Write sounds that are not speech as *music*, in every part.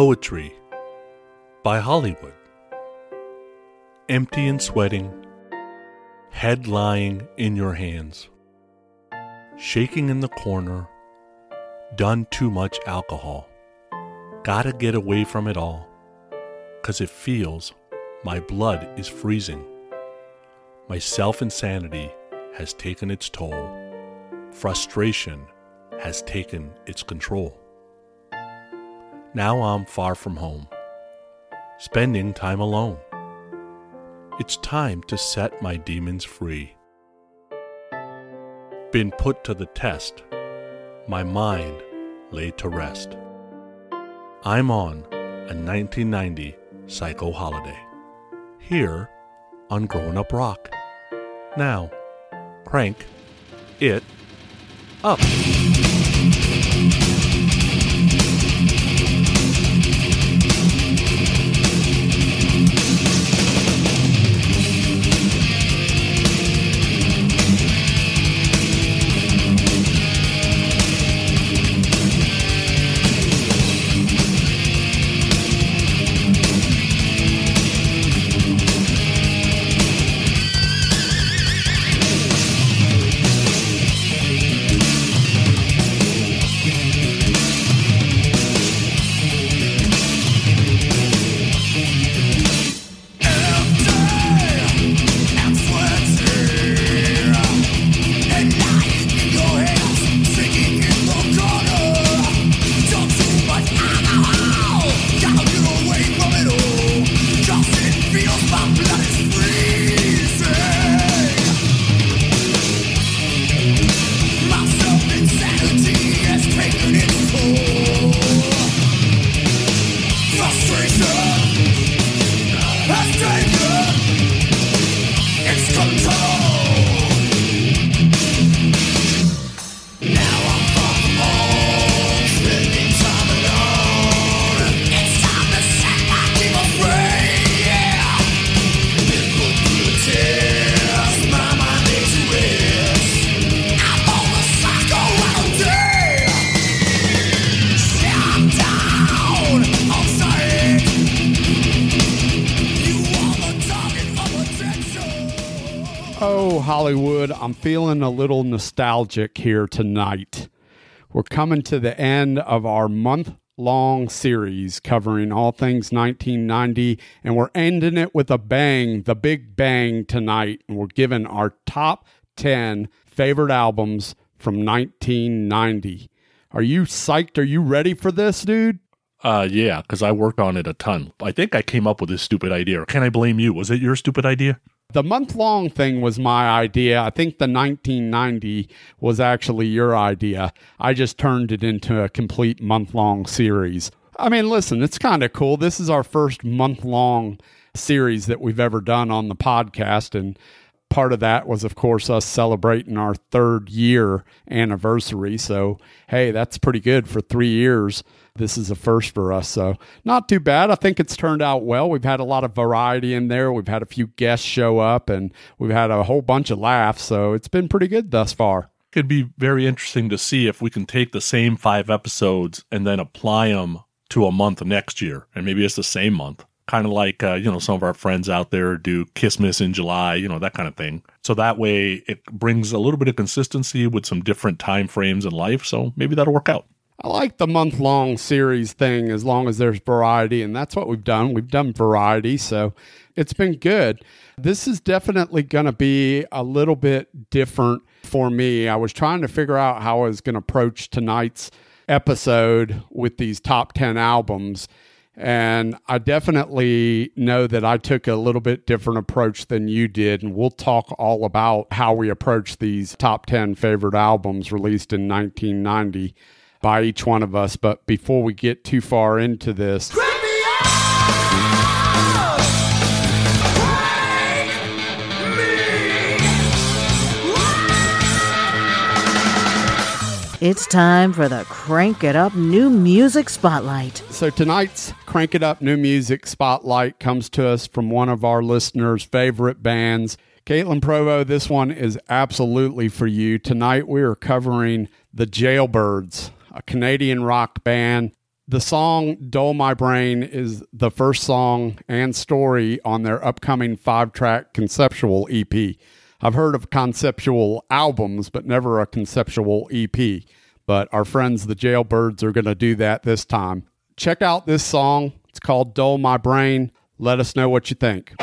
Poetry by Hollywood. Empty and sweating, head lying in your hands, shaking in the corner, done too much alcohol. Gotta get away from it all, 'cause it feels my blood is freezing. My self insanity has taken its toll. Frustration has taken its control. Now I'm far from home, spending time alone. It's time to set my demons free. Been put to the test, my mind laid to rest. I'm on a 1990 psycho holiday. Here on Growin' Up Rock. Now, crank it up. Feeling a little nostalgic here tonight. We're coming to the end of our month long series covering all things 1990, and we're ending it with a bang, the big bang tonight. And we're giving our top 10 favorite albums from 1990. Are you psyched? Are you ready for this, dude? Uh, yeah, because I worked on it a ton. I think I came up with this stupid idea. Or can I blame you? Was it your stupid idea? The month long thing was my idea. I think the 1990 was actually your idea. I just turned it into a complete month long series. I mean, listen, it's kind of cool. This is our first month long series that we've ever done on the podcast. And part of that was, of course, us celebrating our third year anniversary. So, hey, that's pretty good for three years this is a first for us. So, not too bad. I think it's turned out well. We've had a lot of variety in there. We've had a few guests show up and we've had a whole bunch of laughs. So, it's been pretty good thus far. Could be very interesting to see if we can take the same five episodes and then apply them to a month next year. And maybe it's the same month. Kind of like, uh, you know, some of our friends out there do Christmas in July, you know, that kind of thing. So that way it brings a little bit of consistency with some different time frames in life. So maybe that'll work out. I like the month long series thing as long as there's variety, and that's what we've done. We've done variety, so it's been good. This is definitely going to be a little bit different for me. I was trying to figure out how I was going to approach tonight's episode with these top 10 albums. And I definitely know that I took a little bit different approach than you did. And we'll talk all about how we approach these top 10 favorite albums released in 1990 by each one of us. But before we get too far into this, It's time for the Crank It Up New Music Spotlight. So tonight's Crank It Up New Music Spotlight comes to us from one of our listeners' favorite bands. Caitlin Provo, this one is absolutely for you. Tonight we are covering the Jailbirds, a Canadian rock band. The song Dull My Brain is the first song and story on their upcoming five track conceptual EP. I've heard of conceptual albums, but never a conceptual EP. But our friends, the Jailbirds, are going to do that this time. Check out this song. It's called Dull My Brain. Let us know what you think.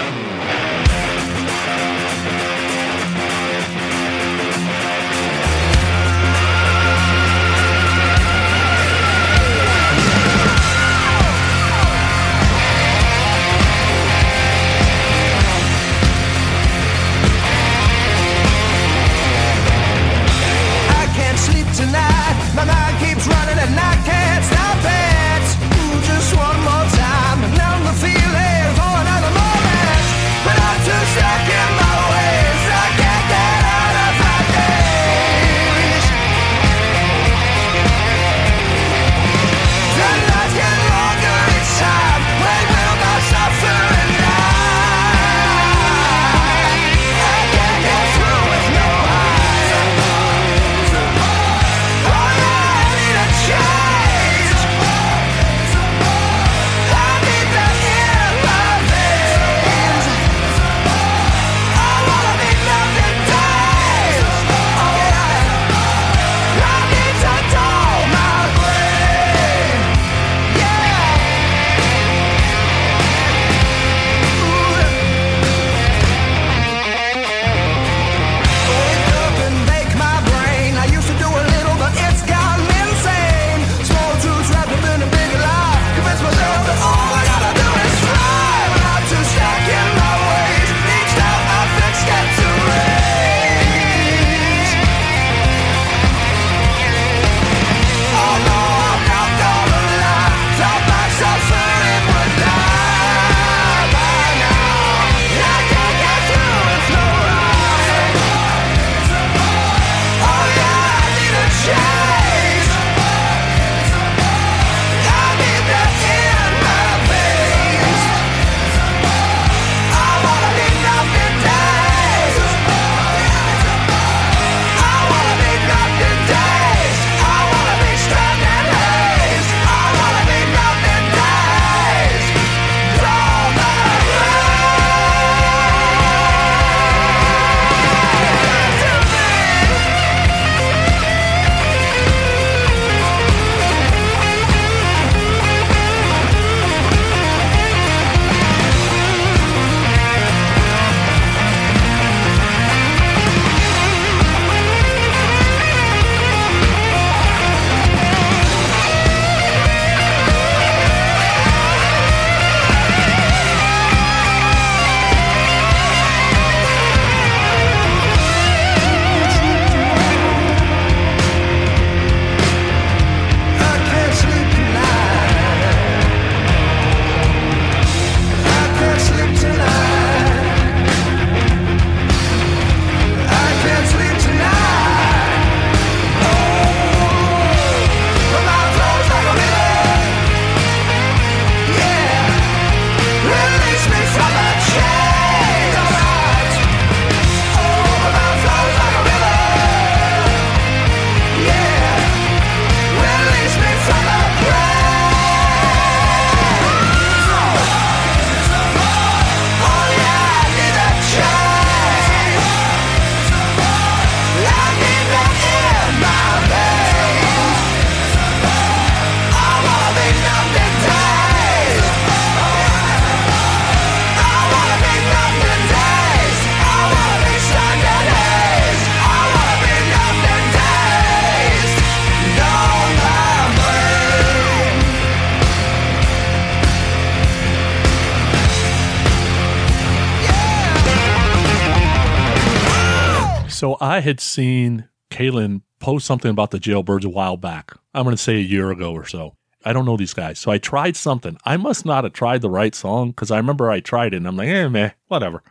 I had seen Kaylin post something about the jailbirds a while back. I'm going to say a year ago or so. I don't know these guys. So I tried something. I must not have tried the right song because I remember I tried it and I'm like, eh, meh, whatever.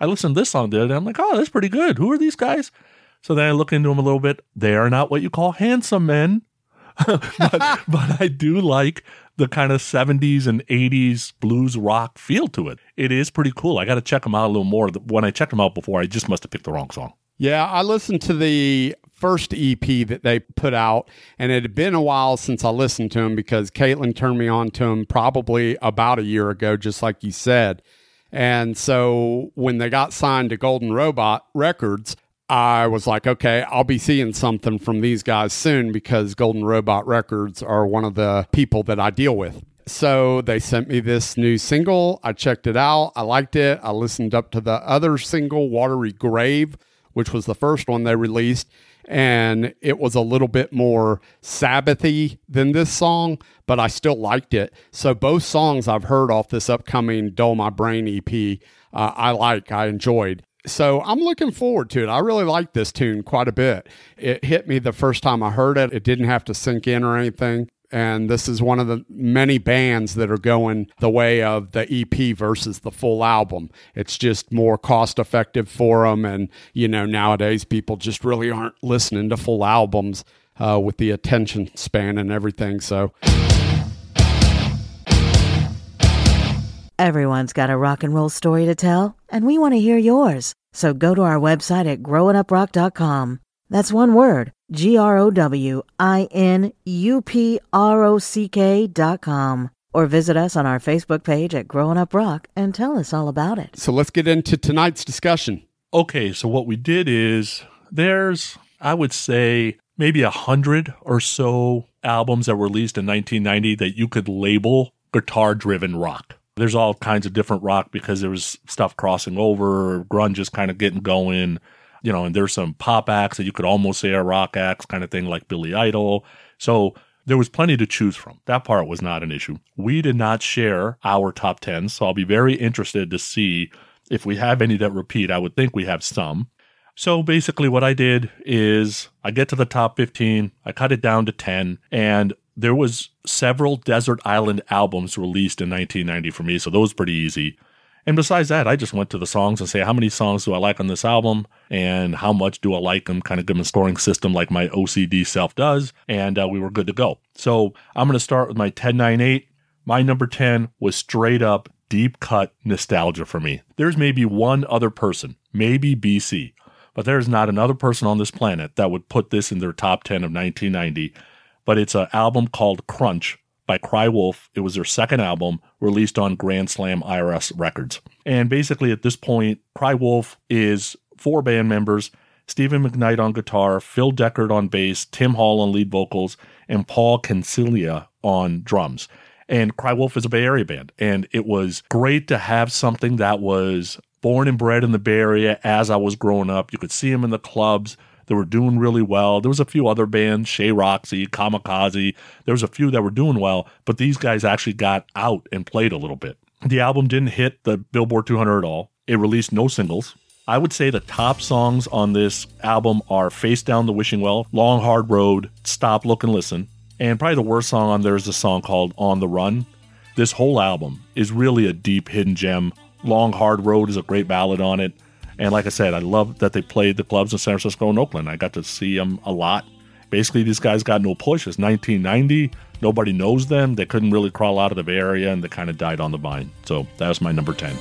I listened to this song the other day. I'm like, oh, that's pretty good. Who are these guys? So then I look into them a little bit. They are not what you call handsome men, *laughs* but, *laughs* but I do like the kind of 70s and 80s blues rock feel to it. It is pretty cool. I got to check them out a little more. When I checked them out before, I just must have picked the wrong song. Yeah, I listened to the first EP that they put out, and it had been a while since I listened to him because Caitlin turned me on to him probably about a year ago, just like you said. And so when they got signed to Golden Robot Records, I was like, okay, I'll be seeing something from these guys soon because Golden Robot Records are one of the people that I deal with. So they sent me this new single. I checked it out. I liked it. I listened up to the other single, Watery Grave, which was the first one they released. And it was a little bit more Sabbathy than this song, but I still liked it. So both songs I've heard off this upcoming Dull My Brain EP, uh, I like, I enjoyed. So I'm looking forward to it. I really like this tune quite a bit. It hit me the first time I heard it. It didn't have to sink in or anything. And this is one of the many bands that are going the way of the EP versus the full album. It's just more cost effective for them. And, you know, nowadays people just really aren't listening to full albums uh, with the attention span and everything. So. Everyone's got a rock and roll story to tell, and we want to hear yours. So go to our website at growinuprock.com. That's one word, G R O W I N U P R O C K dot com. Or visit us on our Facebook page at Growing Up Rock and tell us all about it. So let's get into tonight's discussion. Okay, so what we did is there's, I would say, maybe a hundred or so albums that were released in 1990 that you could label guitar driven rock. There's all kinds of different rock because there was stuff crossing over, grunge is kind of getting going, you know, and there's some pop acts that you could almost say are rock acts, kind of thing like Billy Idol. So there was plenty to choose from. That part was not an issue. We did not share our top 10, so I'll be very interested to see if we have any that repeat. I would think we have some. So basically, what I did is I get to the top 15, I cut it down to 10, and there was several desert island albums released in 1990 for me so those pretty easy and besides that i just went to the songs and say how many songs do i like on this album? And how much do i like them kind of give them a scoring system like my ocd self does and uh, we were good to go. So i'm going to start with my 1098 my number 10 was straight up deep cut nostalgia for me. There's maybe one other person maybe bc but there's not another person on this planet that would put this in their top 10 of 1990 but it's an album called Crunch by Cry Wolf. It was their second album released on Grand Slam IRS Records. And basically, at this point, Cry Wolf is four band members Stephen McKnight on guitar, Phil Deckard on bass, Tim Hall on lead vocals, and Paul Cancilia on drums. And Cry Wolf is a Bay Area band. And it was great to have something that was born and bred in the Bay Area as I was growing up. You could see them in the clubs that were doing really well. There was a few other bands, Shay Roxy, Kamikaze. There was a few that were doing well, but these guys actually got out and played a little bit. The album didn't hit the Billboard 200 at all. It released no singles. I would say the top songs on this album are Face Down the Wishing Well, Long Hard Road, Stop, Look, and Listen. And probably the worst song on there is a song called On the Run. This whole album is really a deep hidden gem. Long Hard Road is a great ballad on it. And like I said, I love that they played the clubs in San Francisco and Oakland. I got to see them a lot. Basically, these guys got no push. It's 1990. Nobody knows them. They couldn't really crawl out of the Bay Area, and they kind of died on the vine. So that was my number 10.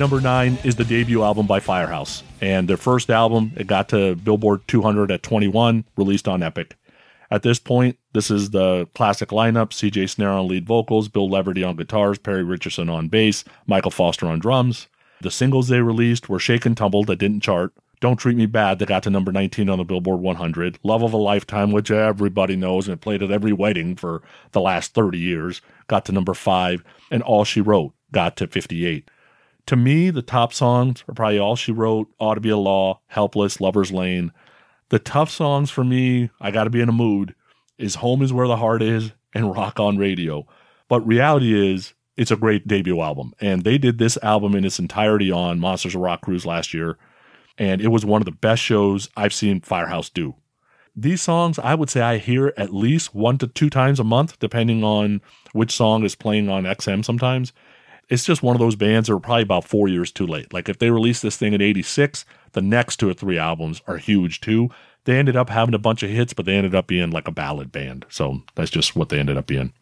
Number nine is the debut album by Firehouse. And their first album, it got to Billboard 200 at 21, released on Epic. At this point, this is the classic lineup CJ Snare on lead vocals, Bill Leverty on guitars, Perry Richardson on bass, Michael Foster on drums. The singles they released were Shake and Tumble, that didn't chart. Don't Treat Me Bad, that got to number 19 on the Billboard 100. Love of a Lifetime, which everybody knows and played at every wedding for the last 30 years, got to number 5. And All She Wrote got to 58. To me, the top songs are probably All She Wrote, Ought to Be a Law, Helpless, Lover's Lane. The tough songs for me, I Gotta Be in a Mood, is Home is Where the Heart Is and Rock on Radio. But reality is, it's a great debut album. And they did this album in its entirety on Monsters of Rock Cruise last year. And it was one of the best shows I've seen Firehouse do. These songs, I would say I hear at least one to two times a month, depending on which song is playing on XM sometimes it's just one of those bands that are probably about four years too late. Like if they released this thing in 86, the next two or three albums are huge too. They ended up having a bunch of hits, but they ended up being like a ballad band. So that's just what they ended up being.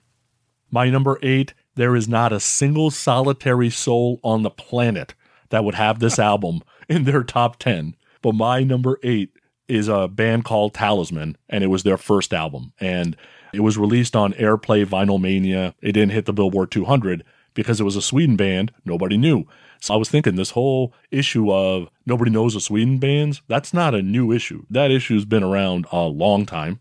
My number eight, there is not a single solitary soul on the planet that would have this *laughs* album in their top 10. But my number eight is a band called Talisman, and it was their first album. And it was released on Airplay Vinyl Mania. It didn't hit the Billboard 200 because it was a Sweden band. Nobody knew. So I was thinking this whole issue of nobody knows the Sweden bands, that's not a new issue. That issue's been around a long time.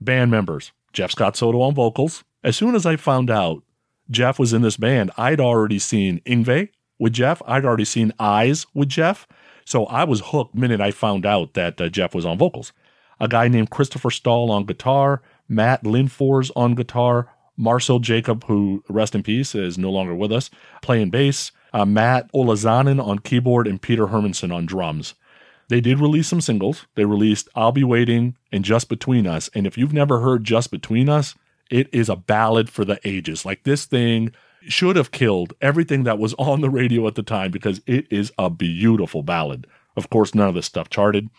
Band members Jeff Scott Soto on vocals. As soon as I found out Jeff was in this band, I'd already seen Yngwie with Jeff. I'd already seen Eyes with Jeff. So I was hooked minute I found out that uh, Jeff was on vocals. A guy named Christopher Stahl on guitar, Matt Lindfors on guitar, Marcel Jacob, who rest in peace, is no longer with us, playing bass, uh, Matt Olazanen on keyboard, and Peter Hermanson on drums. They did release some singles. They released I'll Be Waiting and Just Between Us. And if you've never heard Just Between Us, it is a ballad for the ages. Like this thing should have killed everything that was *laughs* on the radio at the time because it is a beautiful ballad. Of course, none of this stuff charted.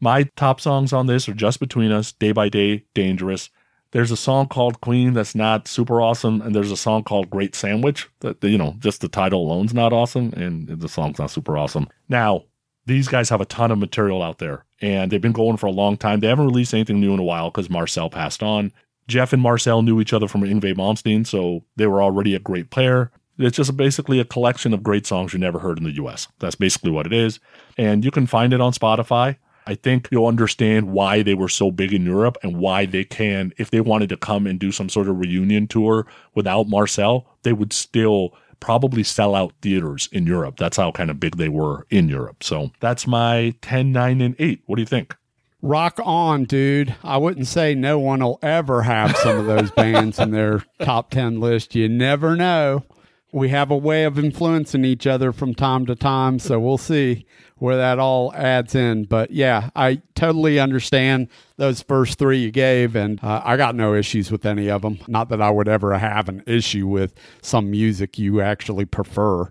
My top songs on this are Just Between Us, Day by Day, Dangerous. There's a song called Queen that's not super awesome, and there's a song called Great Sandwich that, you know, just the title alone's not awesome, and the song's not super awesome. Now, these guys have a ton of material out there, and they've been going for a long time. They haven't released anything new in a while because Marcel passed on. Jeff and Marcel knew each other from Yngwie Malmsteen, so they were already a great pair. It's just basically a collection of great songs you never heard in the US. That's basically what it is. And you can find it on Spotify. I think you'll understand why they were so big in Europe and why they can, if they wanted to come and do some sort of reunion tour without Marcel, they would still probably sell out theaters in Europe. That's how kind of big they were in Europe. So that's my 10, 9, and 8. What do you think? Rock on, dude. I wouldn't say no one will ever have some of those *laughs* bands in their top 10 list. You never know. We have a way of influencing each other from time to time, so we'll see where that all adds in. But yeah, I totally understand those first three you gave, and uh, I got no issues with any of them. Not that I would ever have an issue with some music you actually prefer.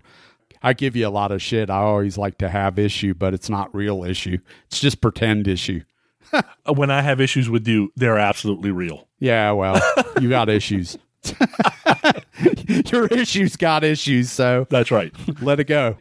I give you a lot of shit. I always like to have issue, but it's not real issue. It's just pretend issue. *laughs* when I have issues with you, they're absolutely real. Yeah, well, *laughs* you got issues. *laughs* Your issues got issues, so That's right. let it go.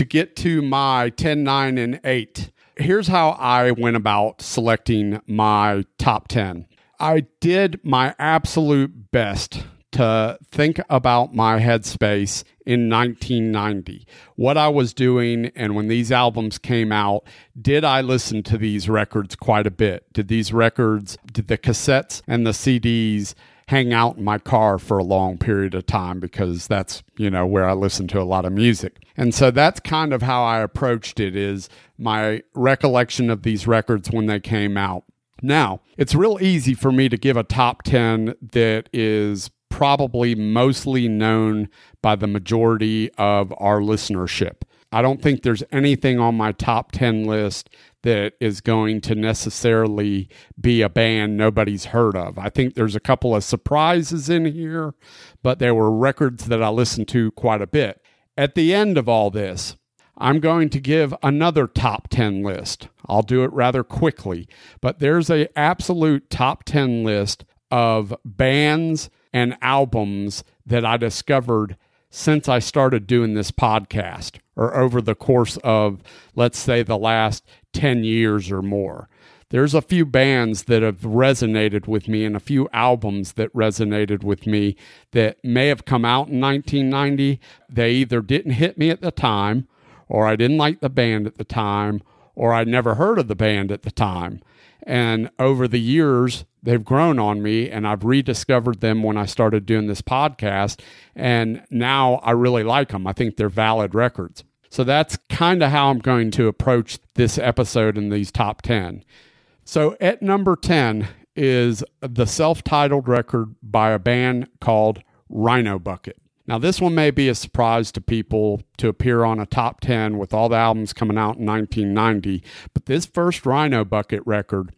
To get to my 10, 9, and 8, here's how I went about selecting my top 10. I did my absolute best to think about my headspace in 1990, what I was doing, and when these albums came out, did I listen to these records quite a bit? Did these records, did the cassettes and the CDs hang out in my car for a long period of time because that's, you know, where I listen to a lot of music. And so that's kind of how I approached it is my recollection of these records when they came out. Now, it's real easy for me to give a top 10 that is probably mostly known by the majority of our listenership. I don't think there's anything on my top 10 list that is going to necessarily be a band nobody's heard of. I think there's a couple of surprises in here, but there were records that I listened to quite a bit. At the end of all this, I'm going to give another top 10 list. I'll do it rather quickly, but there's a absolute top 10 list of bands and albums that I discovered since I started doing this podcast or over the course of, let's say, the last 10 years or more. There's a few bands that have resonated with me and a few albums that resonated with me that may have come out in 1990. They either didn't hit me at the time, or I didn't like the band at the time, or I never heard of the band at the time. And over the years, they've grown on me, and I've rediscovered them when I started doing this podcast. And now I really like them. I think they're valid records. So that's kind of how I'm going to approach this episode in these top 10. So at number 10 is the self titled record by a band called Rhino Bucket. Now, this one may be a surprise to people to appear on a top 10 with all the albums coming out in 1990, but this first Rhino Bucket record,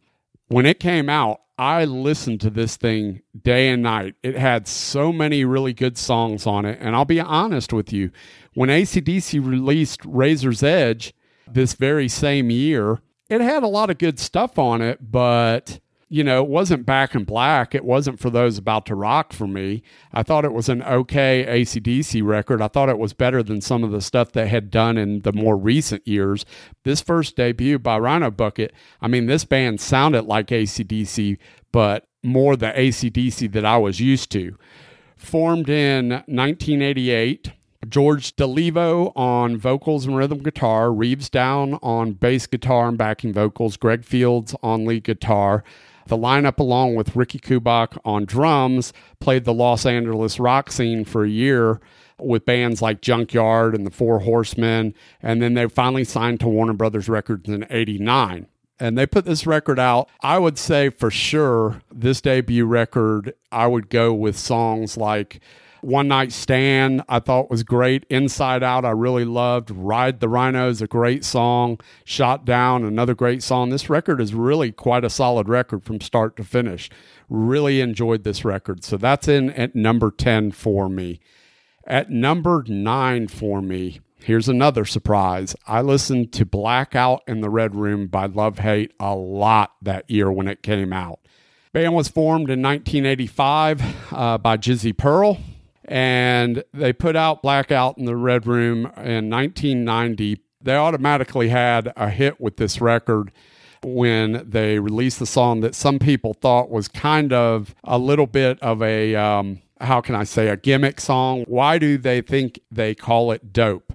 when it came out, I listened to this thing day and night. It had so many really good songs on it. And I'll be honest with you, when ACDC released Razor's Edge this very same year, it had a lot of good stuff on it, but you know, it wasn't back in black. It wasn't for those about to rock for me. I thought it was an okay ACDC record. I thought it was better than some of the stuff they had done in the more recent years. This first debut by Rhino Bucket, I mean, this band sounded like ACDC, but more the ACDC that I was used to. Formed in 1988. George Dolivo on vocals and rhythm guitar, Reeves Dunn on bass guitar and backing vocals, Greg Fields on lead guitar. The lineup, along with Ricky Kubak on drums, played the Los Angeles rock scene for a year with bands like Junkyard and the Four Horsemen. And then they finally signed to Warner Brothers Records in 89. And they put this record out. I would say for sure, this debut record, I would go with songs like one Night Stand, I thought was great. Inside Out, I really loved. Ride the Rhino is a great song. Shot Down, another great song. This record is really quite a solid record from start to finish. Really enjoyed this record. So that's in at number 10 for me. At number nine for me, here's another surprise. I listened to Blackout in the Red Room by Love Hate a lot that year when it came out. Band was formed in 1985 uh, by Jizzy Pearl and they put out Blackout in the Red Room in 1990. They automatically had a hit with this record when they released the song that some people thought was kind of a little bit of a um, how can I say, a gimmick song. Why do they think they call it dope?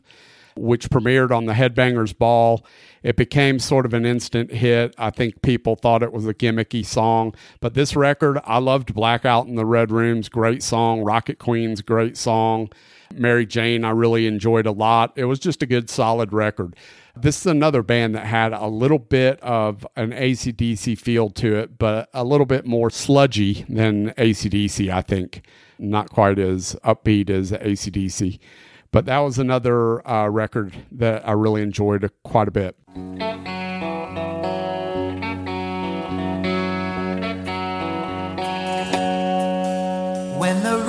Which premiered on the Headbangers Ball. It became sort of an instant hit. I think people thought it was a gimmicky song. But this record, I loved Blackout in the Red Rooms, great song. Rocket Queen's great song. Mary Jane, I really enjoyed a lot. It was just a good, solid record. This is another band that had a little bit of an ACDC feel to it, but a little bit more sludgy than ACDC, I think. Not quite as upbeat as ACDC. But that was another uh, record that I really enjoyed quite a bit. When the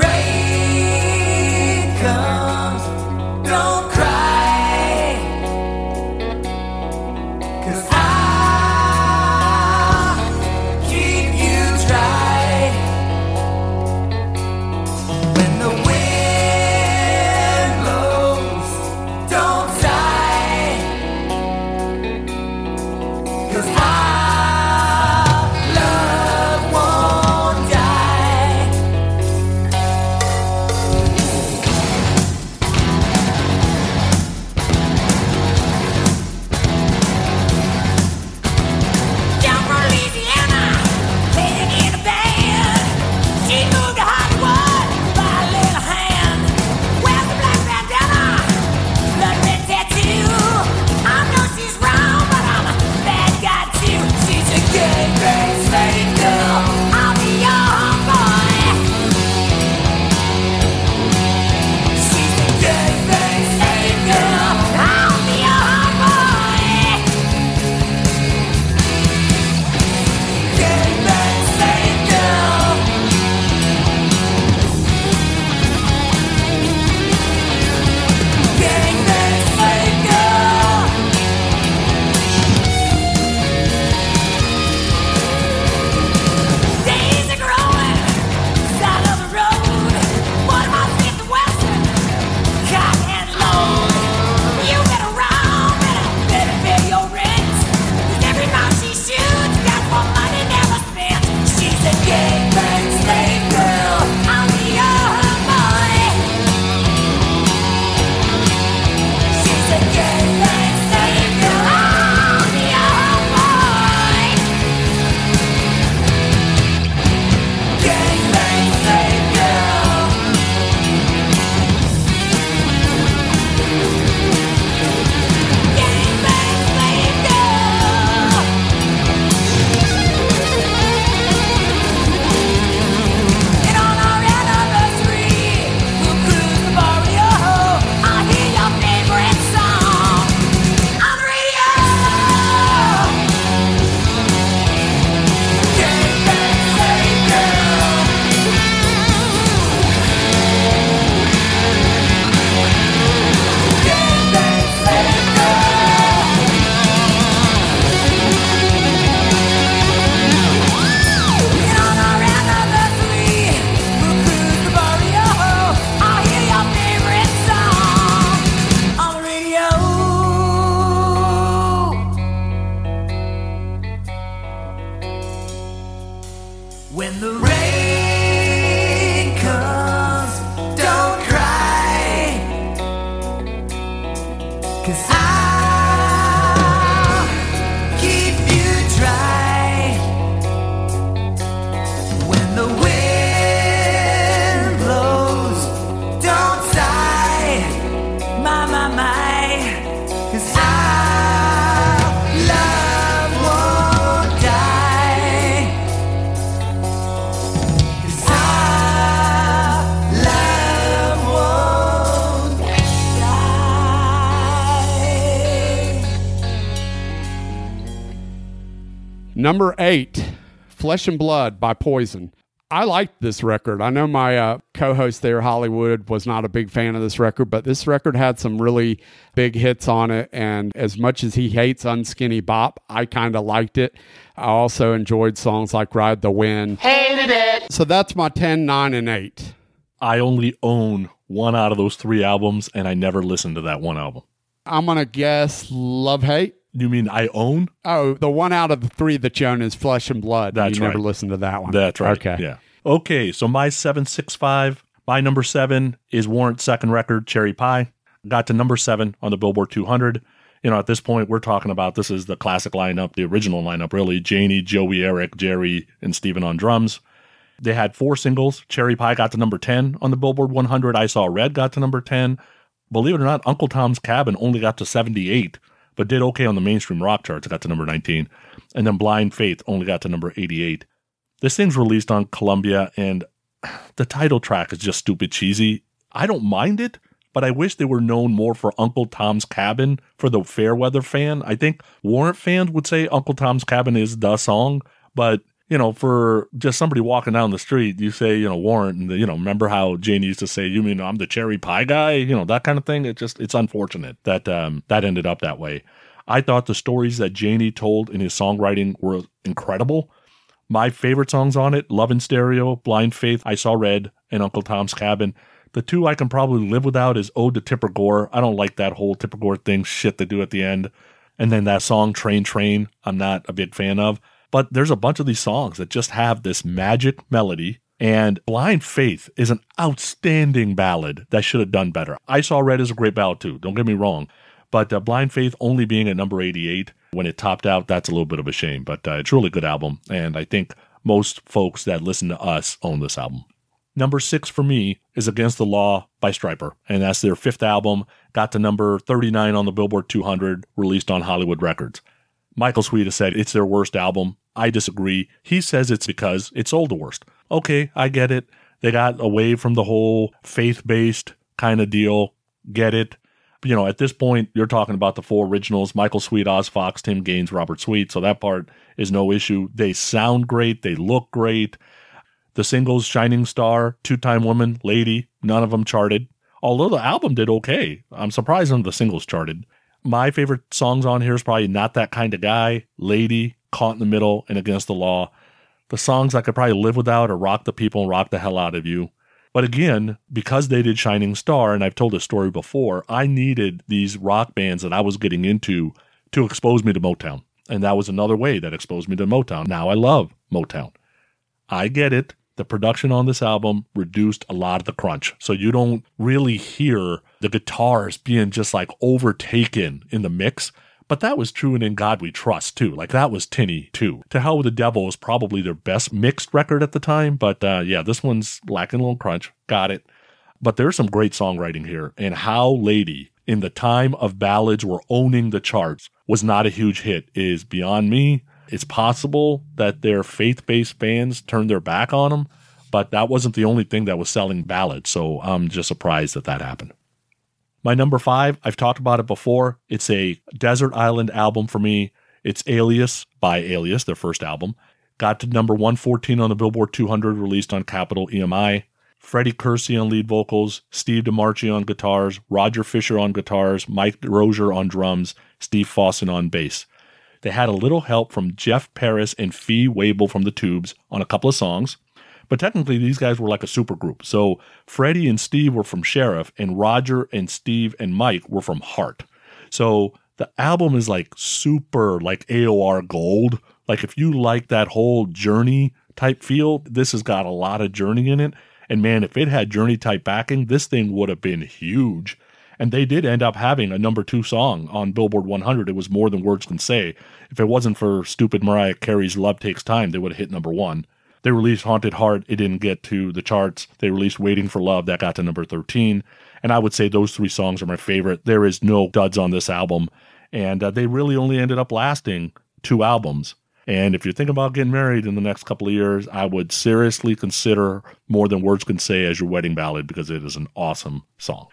Number eight, Flesh and Blood by Poison. I liked this record. I know my uh, co host there, Hollywood, was not a big fan of this record, but this record had some really big hits on it. And as much as he hates Unskinny Bop, I kind of liked it. I also enjoyed songs like Ride the Wind. Hated it. So that's my 10, 9, and 8. I only own one out of those three albums, and I never listened to that one album. I'm going to guess Love Hate. You mean I own? Oh, the one out of the three that you own is Flesh and Blood. That's you never right. listened to that one. That's right. Okay. Yeah. Okay, so my 765, My number seven is Warrant's second record, Cherry Pie. Got to number seven on the Billboard 200. You know, at this point, we're talking about this is the classic lineup, the original lineup, really. Jani, Joey, Eric, Jerry, and Steven on drums. They had four singles. Cherry Pie got to number 10 on the Billboard 100. I Saw Red got to number 10. Believe it or not, Uncle Tom's Cabin only got to 78, but did okay on the mainstream rock charts. It got to number 19. And then Blind Faith only got to number 88. This thing's released on Columbia, and the title track is just stupid cheesy. I don't mind it, but I wish they were known more for Uncle Tom's Cabin for the Fairweather fan. I think Warrant fans would say Uncle Tom's Cabin is the song, but you know, for just somebody walking down the street, you say, you know, Warrant, and you know, remember how Jane used to say, "You mean I'm the cherry pie guy?" You know, that kind of thing. It just it's unfortunate that um, that ended up that way. I thought the stories that Jani told in his songwriting were incredible. My favorite songs on it: "Love in Stereo," "Blind Faith," "I Saw Red," and "Uncle Tom's Cabin." The two I can probably live without is "Ode to Tipper Gore." I don't like that whole Tipper Gore thing shit they do at the end, and then that song "Train Train." I'm not a big fan of. But there's a bunch of these songs that just have this magic melody. And Blind Faith is an outstanding ballad that should have done better. I Saw Red is a great ballad too, don't get me wrong. But uh, Blind Faith only being at number 88 when it topped out, that's a little bit of a shame. But uh, it's a really good album. And I think most folks that listen to us own this album. Number six for me is Against the Law by Stryper. And that's their fifth album. Got to number 39 on the Billboard 200, released on Hollywood Records. Michael Sweet has said it's their worst album. I disagree. He says it's because it sold the worst. Okay, I get it. They got away from the whole faith based kind of deal. Get it. You know, at this point, you're talking about the four originals Michael Sweet, Oz Fox, Tim Gaines, Robert Sweet. So that part is no issue. They sound great. They look great. The singles Shining Star, Two Time Woman, Lady, none of them charted. Although the album did okay. I'm surprised none of the singles charted. My favorite songs on here is probably Not That Kind of Guy, Lady, Caught in the Middle, and Against the Law. The songs I could probably live without are Rock the People and Rock the Hell Out of You. But again, because they did Shining Star, and I've told this story before, I needed these rock bands that I was getting into to expose me to Motown. And that was another way that exposed me to Motown. Now I love Motown. I get it. The production on this album reduced a lot of the crunch. So you don't really hear the guitars being just like overtaken in the mix. But that was true in In God We Trust too. Like that was tinny too. To Hell with the Devil was probably their best mixed record at the time. But uh, yeah, this one's lacking a little crunch. Got it. But there's some great songwriting here. And how Lady, in the time of ballads were owning the charts, was not a huge hit is beyond me. It's possible that their faith based fans turned their back on them, but that wasn't the only thing that was selling ballads. So I'm just surprised that that happened. My number five, I've talked about it before. It's a desert island album for me. It's Alias by Alias, their first album. Got to number 114 on the Billboard 200, released on Capitol EMI. Freddy Curci on lead vocals, Steve DeMarchi on guitars, Roger Fisher on guitars, Mike Derosier on drums, Steve Fossen on bass. They had a little help from Jeff Paris and Fee Waybill from the Tubes on a couple of songs. But technically, these guys were like a super group. So Freddie and Steve were from Sheriff, and Roger and Steve and Mike were from Heart. So the album is like super like AOR gold. Like if you like that whole Journey type feel, this has got a lot of Journey in it. And man, if it had Journey type backing, this thing would have been huge. And they did end up having a number two song on Billboard 100. It was more than words can say. If it wasn't for stupid Mariah Carey's Love Takes Time, they would have hit number one. They released Haunted Heart. It didn't get to the charts. They released Waiting for Love. That got to number 13. And I would say those three songs are my favorite. There is no duds on this album. And uh, they really only ended up lasting two albums. And if you're thinking about getting married in the next couple of years, I would seriously consider More Than Words Can Say as your wedding ballad because it is an awesome song.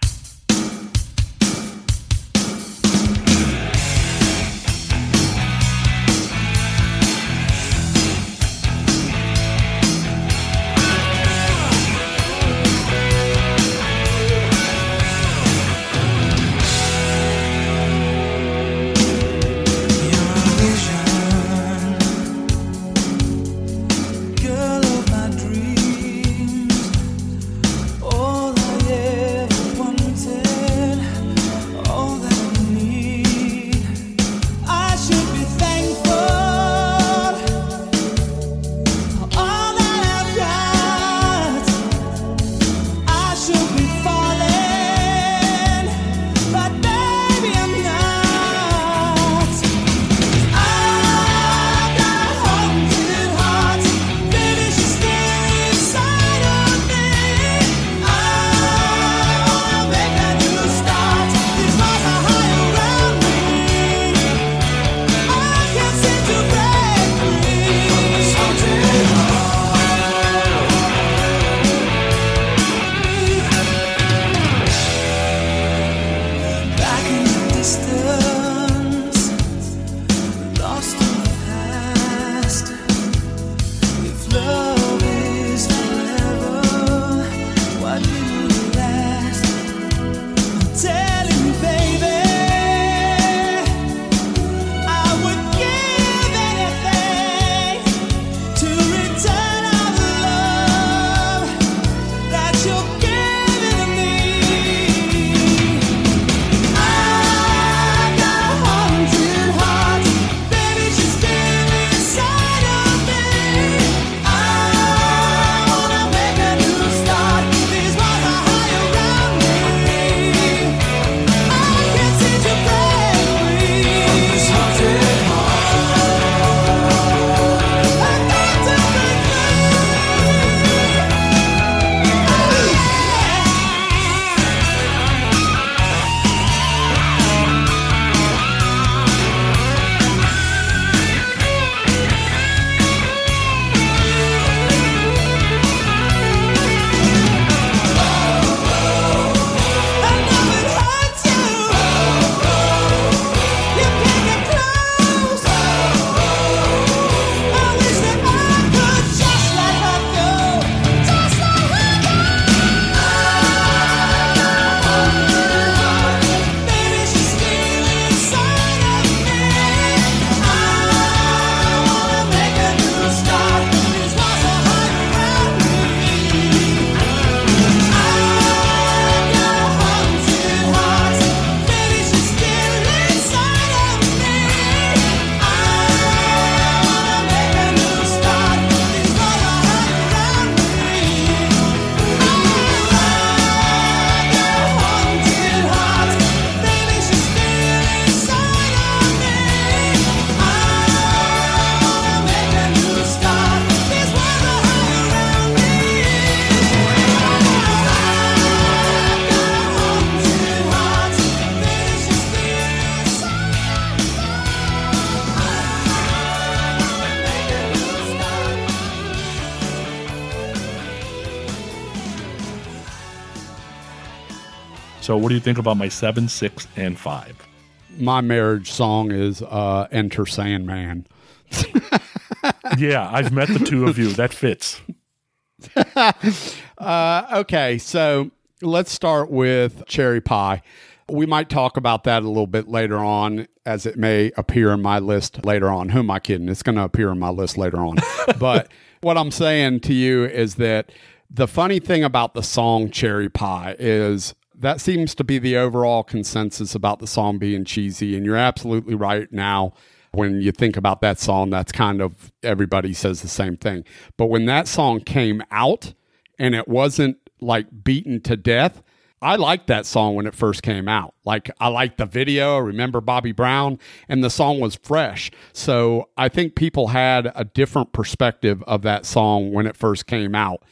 So, what do you think about my seven, six, and five? My marriage song is uh, Enter Sandman. *laughs* yeah, I've met the two of you. That fits. *laughs* Uh, okay, so let's start with cherry pie. We might talk about that a little bit later on as it may appear in my list later on. Who am I kidding? It's going to appear in my list later on. *laughs* but what I'm saying to you is that the funny thing about the song Cherry Pie is that seems to be the overall consensus about the song being cheesy. And you're absolutely right now. When you think about that song, that's kind of everybody says the same thing. But when that song came out, and it wasn't like beaten to death. I liked that song when it first came out. Like I liked the video, I remember Bobby Brown, and the song was fresh. So I think people had a different perspective of that song when it first came out.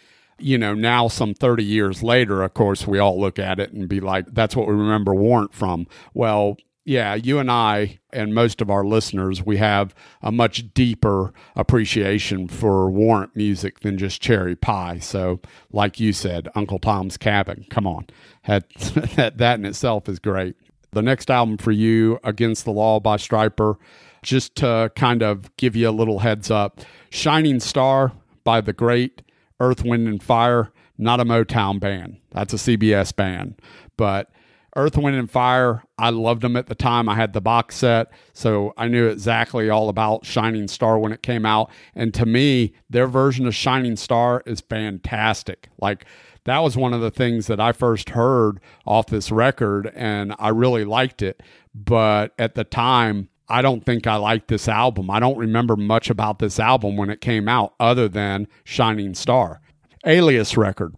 You know, now some 30 years later, of course, we all look at it and be like, that's what we remember Warrant from. Well, yeah, you and I and most of our listeners, we have a much deeper appreciation for warrant music than just cherry pie. So, like you said, Uncle Tom's Cabin, come on, that, *laughs* that, in itself is great. The next album for you, Against the Law by Stryper, just to kind of give you a little heads up Shining Star by the great Earth, Wind, and Fire, not a Motown band. That's a CBS band. But Earth, Wind, and Fire, I loved them at the time. I had the box set, so I knew exactly all about Shining Star when it came out. And to me, their version of Shining Star is fantastic. Like, that was one of the things that I first heard off this record, and I really liked it. But at the time, I don't think I liked this album. I don't remember much about this album when it came out other than Shining Star. Alias record.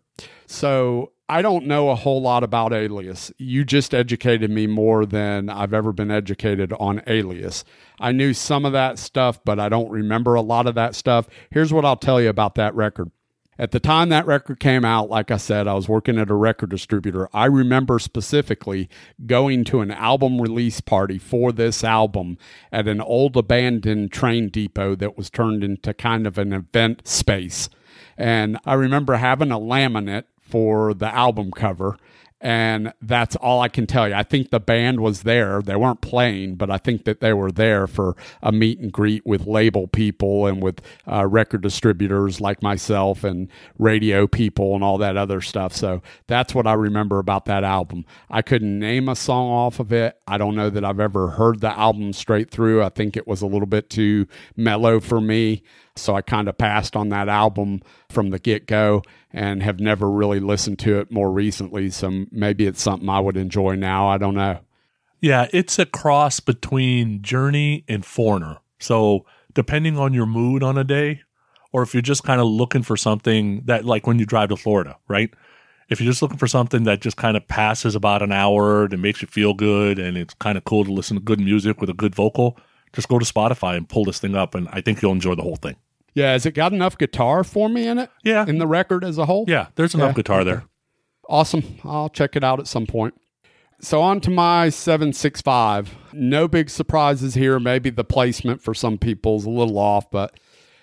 So I don't know a whole lot about Alias. You just educated me more than I've ever been educated on Alias. I knew some of that stuff, but I don't remember a lot of that stuff. Here's what I'll tell you about that record. At the time that record came out, like I said, I was working at a record distributor. I remember specifically going to an album release party for this album at an old abandoned train depot that was turned into kind of an event space. And I remember having a laminate for the album cover. And that's all I can tell you. I think the band was there. They weren't playing, but I think that they were there for a meet and greet with label people and with uh, record distributors like myself and radio people and all that other stuff. So that's what I remember about that album. I couldn't name a song off of it. I don't know that I've ever heard the album straight through. I think it was a little bit too mellow for me. So I kind of passed on that album from the get go and have never really listened to it more recently. So maybe it's something I would enjoy now. I don't know. Yeah, it's a cross between Journey and Foreigner. So depending on your mood on a day, or if you're just kind of looking for something that, like when you drive to Florida, right? If you're just looking for something that just kind of passes about an hour and makes you feel good and it's kind of cool to listen to good music with a good vocal, just go to Spotify and pull this thing up, and I think you'll enjoy the whole thing. Yeah, has it got enough guitar for me in it? Yeah. In the record as a whole? Yeah, there's enough Yeah. guitar there. Awesome. I'll check it out at some point. So on to my 765. No big surprises here. Maybe the placement for some people is a little off, but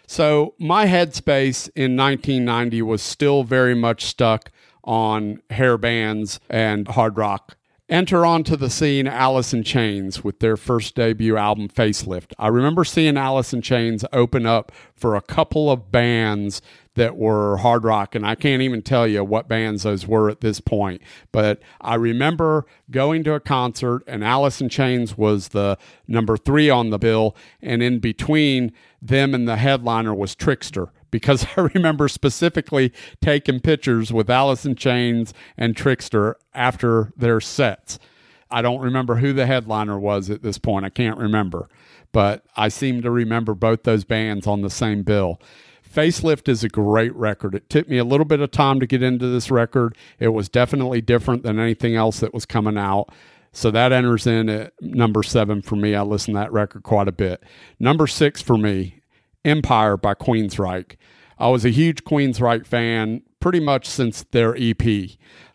so my headspace in 1990 was still very much stuck on hair bands and hard rock. Enter onto the scene Alice in Chains with their first debut album Facelift. I remember seeing Alice in Chains open up for a couple of bands that were hard rock, and I can't even tell you what bands those were at this point. But I remember going to a concert, and Alice in Chains was the number three on the bill, and in between them and the headliner was Trickster because *laughs* I remember specifically taking pictures with Alice in Chains and Trickster after their sets. I don't remember who the headliner was at this point. I can't remember, but I seem to remember both those bands on the same bill. Facelift is a great record. It took me a little bit of time to get into this record. It was definitely different than anything else that was coming out. So that enters in at number seven for me. I listened to that record quite a bit. Number six for me, Empire by Queensryche. I was a huge Queensryche fan pretty much since their EP.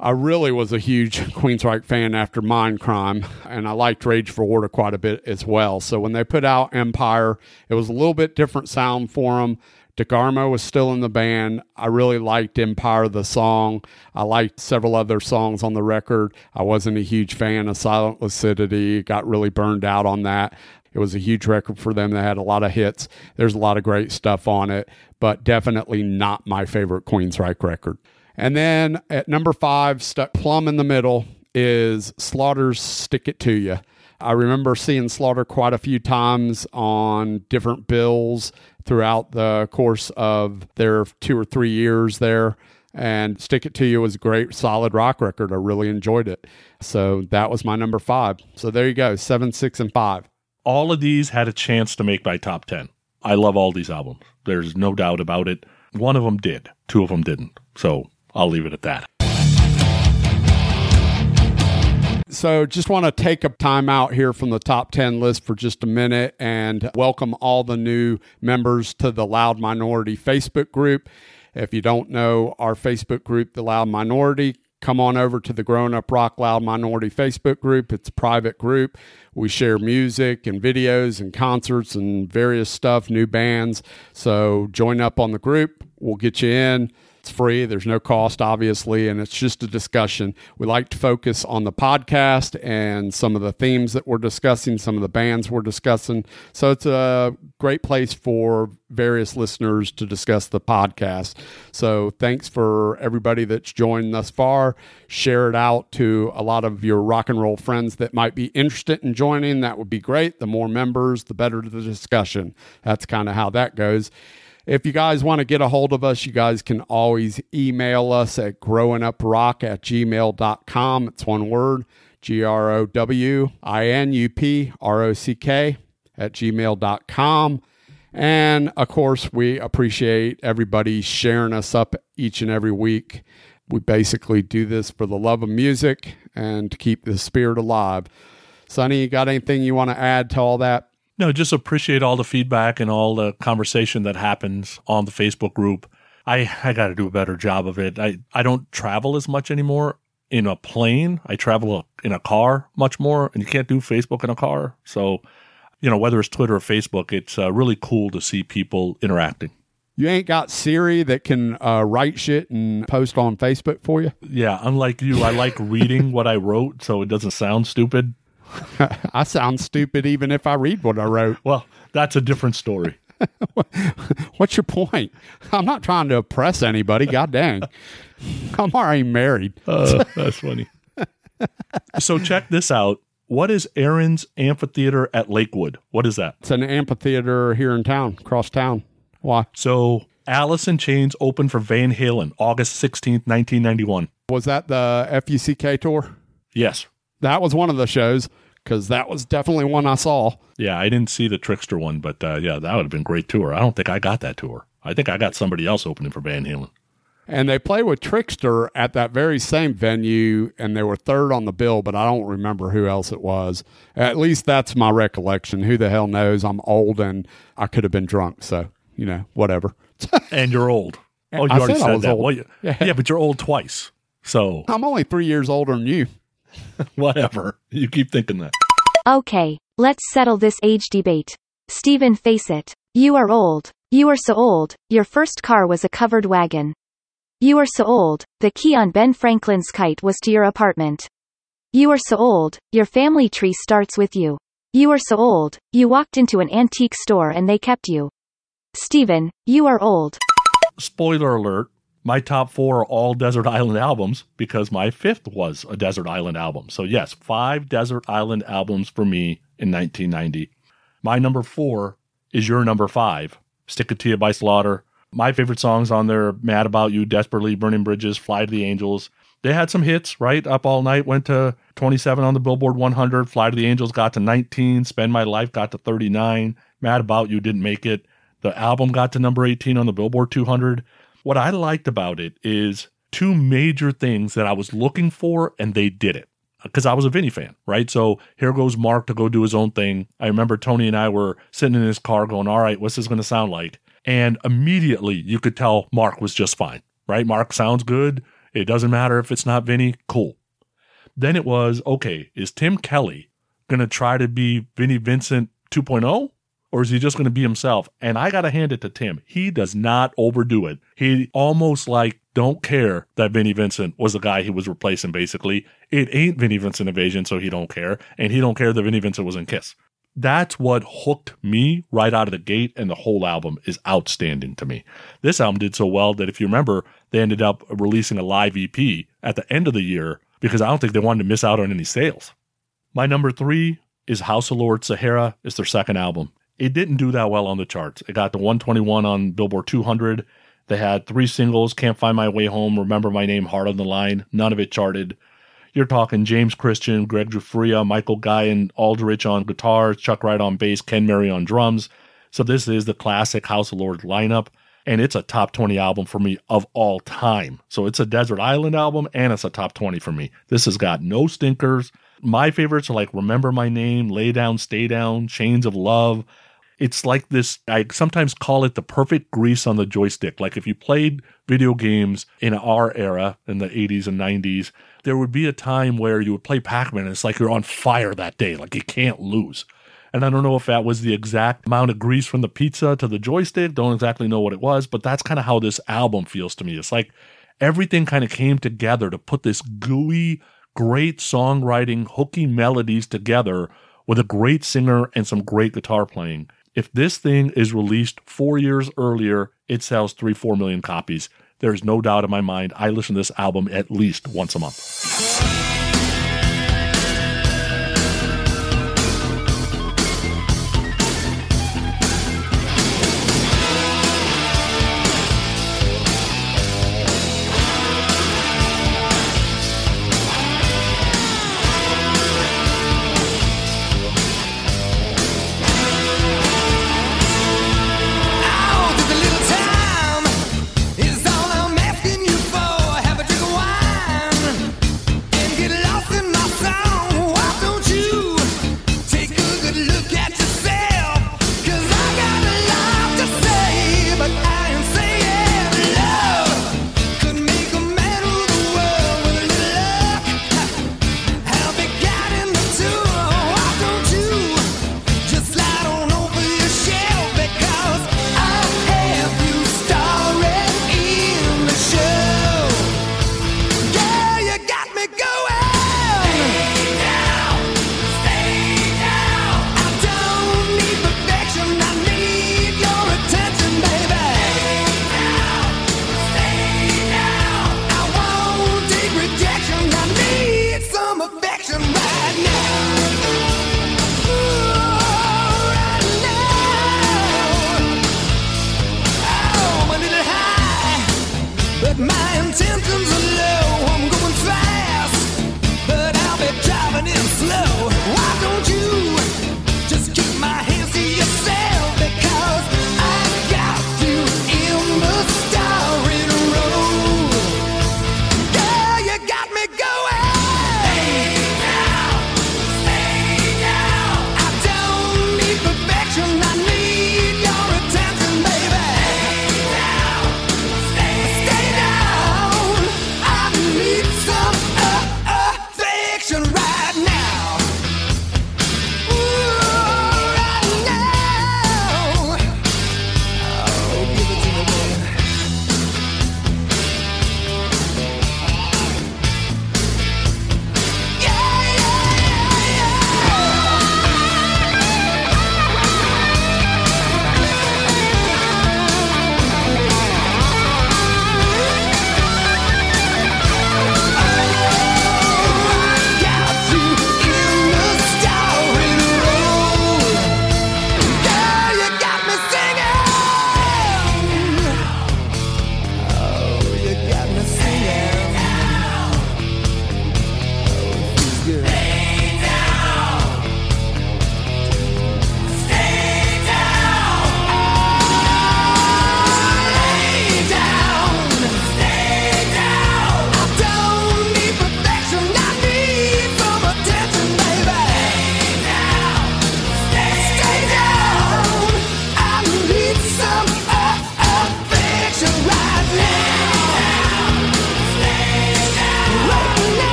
I really was a huge *laughs* Queensryche fan after Mindcrime, and I liked Rage for Order quite a bit as well. So when they put out Empire, it was a little bit different sound for them, DeGarmo was still in the band. I really liked Empire the song. I liked several other songs on the record. I wasn't a huge fan of Silent Lucidity. Got really burned out on that. It was a huge record for them. They had a lot of hits. There's a lot of great stuff on it, but definitely not my favorite Queensryche record. And then at number five, stuck plumb in the middle, is Slaughter's Stick It To You. I remember seeing Slaughter quite a few times on different bills throughout the course of their two or three years there. And Stick It To You was a great, solid rock record. I really enjoyed it. So that was my number five. So there you go seven, six, and five. All of these had a chance to make my top 10. I love all these albums. There's no doubt about it. One of them did, two of them didn't. So I'll leave it at that. So, just want to take a time out here from the top 10 list for just a minute and welcome all the new members to the Loud Minority Facebook group. If you don't know our Facebook group, The Loud Minority, come on over to the Growin' Up Rock Loud Minority Facebook group. It's a private group. We share music and videos and concerts and various stuff, new bands. So, join up on the group. We'll get you in. It's free. There's no cost, obviously, and it's just a discussion. We like to focus on the podcast and some of the themes that we're discussing, some of the bands we're discussing. So it's a great place for various listeners to discuss the podcast. So thanks for everybody that's joined thus far. Share it out to a lot of your rock and roll friends that might be interested in joining. That would be great. The more members, the better the discussion. That's kind of how that goes. If you guys want to get a hold of us, you guys can always email us at growinuprock at gmail.com. It's one word, G R O W I N U P R O C K at gmail.com. And of course, we appreciate everybody sharing us up each and every week. We basically do this for the love of music and to keep the spirit alive. Sonny, you got anything you want to add to all that? No, just appreciate all the feedback and all the conversation that happens on the Facebook group. I, I got to do a better job of it. I, I don't travel as much anymore in a plane. I travel in a car much more, and you can't do Facebook in a car. So, you know, whether it's Twitter or Facebook, it's uh, really cool to see people interacting. You ain't got Siri that can uh, write shit and post on Facebook for you? Yeah, unlike you, I like reading what I wrote so it doesn't sound stupid. I sound stupid even if I read what I wrote. Well, that's a different story. *laughs* What's your point? I'm not trying to oppress anybody. God dang. I'm already married. Uh, that's funny. *laughs* so check this out. What is Aaron's Amphitheater at Lakewood? What is that? It's an amphitheater here in town, across town. Why? So Alice in Chains opened for Van Halen August 16th, 1991. Was that the FUCK tour? Yes. That was one of the shows because that was definitely one I saw. Yeah, I didn't see the Trickster one, but uh, yeah, that would have been great tour. I don't think I got that tour. I think I got somebody else opening for Van Halen. And they played with Trickster at that very same venue, and they were third on the bill, but I don't remember who else it was. At least that's my recollection. Who the hell knows? I'm old and I could have been drunk, so, you know, whatever. *laughs* And you're old. Oh, you I already said said, that. old. Well, Yeah. yeah, but you're old twice. So I'm only three years older than you. *laughs* whatever. You keep thinking that. Okay, let's settle this age debate. Stephen, face it. You are old. You are so old, your first car was a covered wagon. You are so old, the key on Ben Franklin's kite was to your apartment. You are so old, your family tree starts with you. You are so old, you walked into an antique store and they kept you. Stephen, you are old. Spoiler alert. My top four are all Desert Island albums because my fifth was a Desert Island album. So, yes, five Desert Island albums for me in 1990. My number four is your number five, Stick It To You by Slaughter. My favorite songs on there Mad About You, Desperately, Burning Bridges, Fly to the Angels. They had some hits, right? Up All Night went to 27 on the Billboard 100. Fly to the Angels got to 19. Spend My Life got to 39. Mad About You didn't make it. The album got to number 18 on the Billboard 200. What I liked about it is two major things that I was looking for, and they did it because I was a Vinnie fan, right? So here goes Mark to go do his own thing. I remember Tony and I were sitting in his car going, All right, what's this going to sound like? And immediately you could tell Mark was just fine, right? Mark sounds good. It doesn't matter if it's not Vinnie, cool. Then it was, okay, is Tim Kelly going to try to be Vinnie Vincent 2.0? Or is he just going to be himself? And I got to hand it to Tim. He does not overdo it. He almost like don't care that Vinnie Vincent was the guy he was replacing, basically. It ain't Vinnie Vincent Invasion, so he don't care. And he don't care that Vinnie Vincent was in Kiss. That's what hooked me right out of the gate, and the whole album is outstanding to me. This album did so well that if you remember, they ended up releasing a live EP at the end of the year because I don't think they wanted to miss out on any sales. My number three is House of Lords Sahara. It's their second album. It didn't do that well on the charts. It got to 121 on Billboard 200. They had three singles Can't Find My Way Home, Remember My Name, Heart on the Line. None of it charted. You're talking James Christian, Greg Giuffria, Michael Guy and Aldrich on guitar, Chuck Wright on bass, Ken Mary on drums. So this is the classic House of Lords lineup, and it's a top 20 album for me of all time. So it's a Desert Island album, and it's a top 20 for me. This has got no stinkers. My favorites are like Remember My Name, Lay Down, Stay Down, Chains of Love. It's like this, I sometimes call it the perfect grease on the joystick. Like if you played video games in our era, in the 80s and 90s, there would be a time where you would play Pac Man and it's like you're on fire that day, like you can't lose. And I don't know if that was the exact amount of grease from the pizza to the joystick. Don't exactly know what it was, but that's kind of how this album feels to me. It's like everything kind of came together to put this gooey, great songwriting, hooky melodies together with a great singer and some great guitar playing. If this thing is released four years earlier, it sells three, four million copies. There's no doubt in my mind. I listen to this album at least once a month.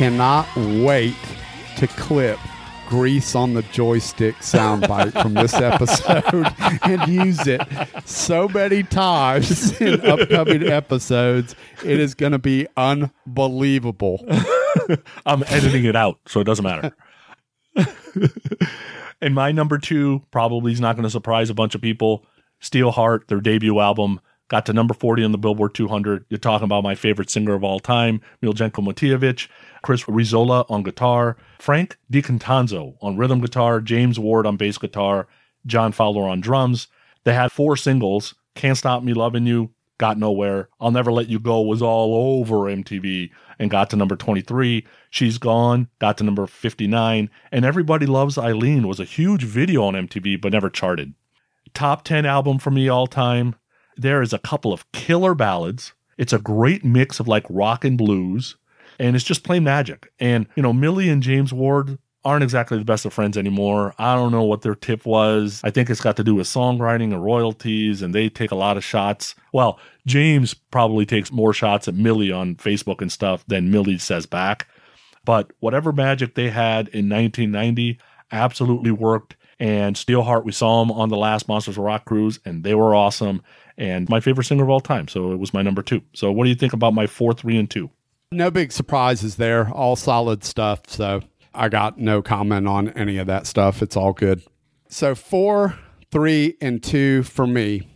Cannot wait to clip grease on the joystick soundbite from this episode *laughs* and use it so many times *laughs* in upcoming episodes. It is going to be unbelievable. *laughs* I'm editing it out, so it doesn't matter. and my number two probably is not going to surprise a bunch of people. Steelheart, their debut album, got to number 40 on the Billboard 200. You're talking about my favorite singer of all time, Miljenko Matijevic, Chris Risola on guitar, Frank DiCostanzo on rhythm guitar, James Ward on bass guitar, John Fowler on drums. They had four singles Can't Stop Me Loving You, Got Nowhere, I'll Never Let You Go was all over MTV and got to number 23. She's Gone got to number 59. And Everybody Loves Eileen was a huge video on MTV but never charted. Top 10 album for me all time. There is a couple of killer ballads. It's a great mix of like rock and blues, and it's just plain magic. And, you know, Millie and James Ward aren't exactly the best of friends anymore. I don't know what their tip was. I think it's got to do with songwriting and royalties, and they take a lot of shots. Well, James probably takes more shots at Millie on Facebook and stuff than Millie says back. But whatever magic they had in 1990 absolutely worked. And Steelheart, we saw them on the last Monsters of Rock cruise, and they were awesome. And my favorite singer of all time. So it was my number two. So what do you think about my four, three, and two? No big surprises there. All solid stuff. So I got no comment on any of that stuff. It's all good. So four, three, and two for me.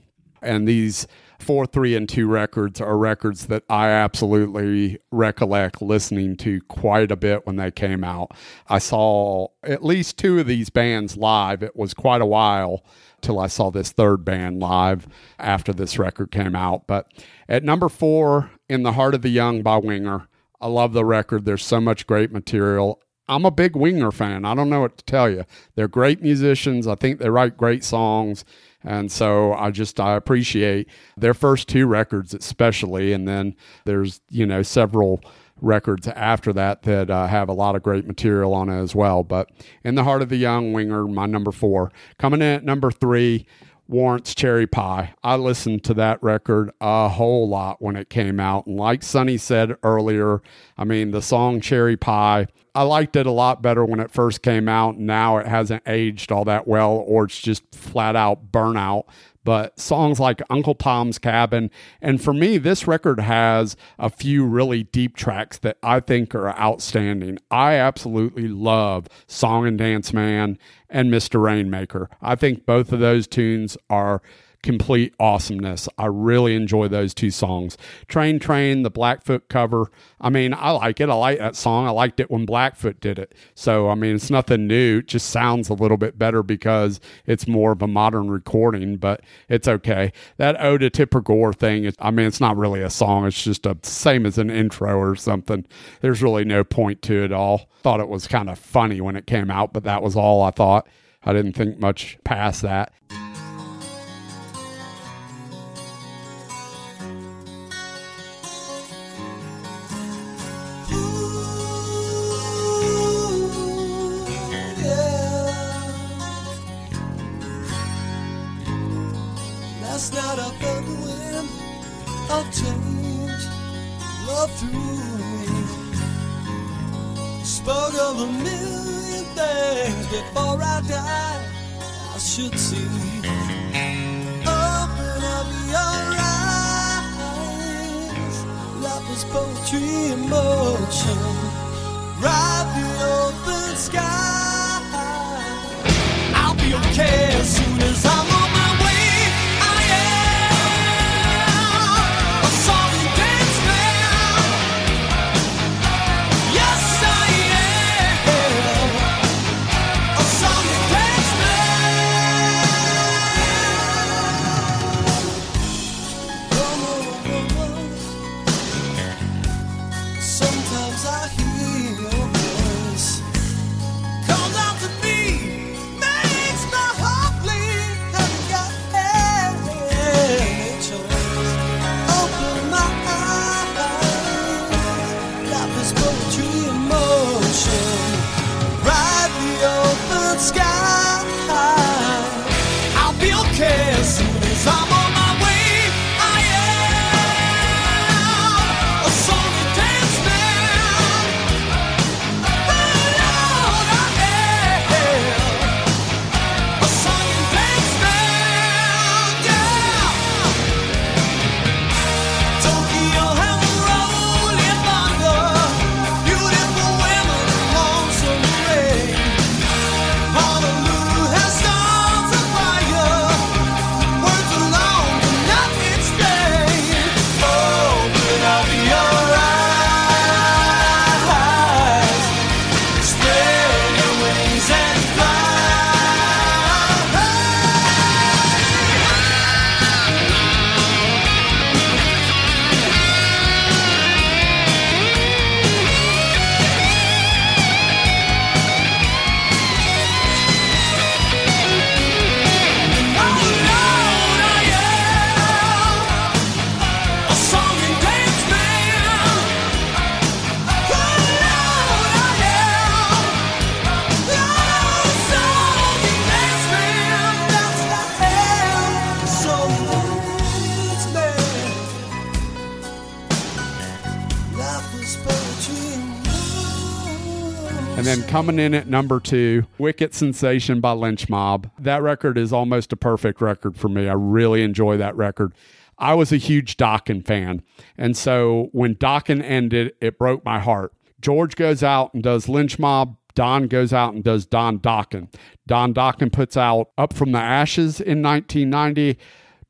And these four, three, and two records are records that I absolutely recollect listening to quite a bit when they came out. I saw at least two of these bands live. It was quite a while till I saw this third band live after this record came out. But at number four, In the Heart of the Young by Winger, I love the record. There's so much great material. I'm a big Winger fan. I don't know what to tell you. They're great musicians. I think they write great songs. And so I just I appreciate their first two records especially and then there's, you know, several records after that that uh, have a lot of great material on it as well. But In the Heart of the Young Winger, my number 4. Coming in at number 3, Warrant's Cherry Pie. I listened to that record a whole lot when it came out. And like Sonny said earlier, I mean, the song Cherry Pie, I liked it a lot better when it first came out. Now it hasn't aged all that well, or it's just flat out burnout. But songs like Uncle Tom's Cabin, and for me, this record has a few really deep tracks that I think are outstanding. I absolutely love Song and Dance Man and Mr. Rainmaker. I think both of those tunes are complete awesomeness. I really enjoy those two songs. Train Train, the Blackfoot cover. I mean, I like it. I like that song. I liked it when Blackfoot did it. So, I mean, it's nothing new. It just sounds a little bit better because it's more of a modern recording, but it's okay. That Ode to Tipper Gore thing, I mean, it's not really a song. It's just a same as an intro or something. There's really no point to it all. Thought it was kind of funny when it came out, but that was all I thought. I didn't think much past that. Last night I felt the wind of change blow through me. Spoke of a million things before I die. I should see. Open up your eyes. Life is poetry in motion. Ride the open sky. I'll be okay coming in at number two, Wicked Sensation by Lynch Mob. That record is almost a perfect record for me. I really enjoy that record. I was a huge Dokken fan. And so when Dokken ended, it broke my heart. George goes out and does Lynch Mob. Don goes out and does Don Dokken. Don Dokken puts out Up from the Ashes in 1990.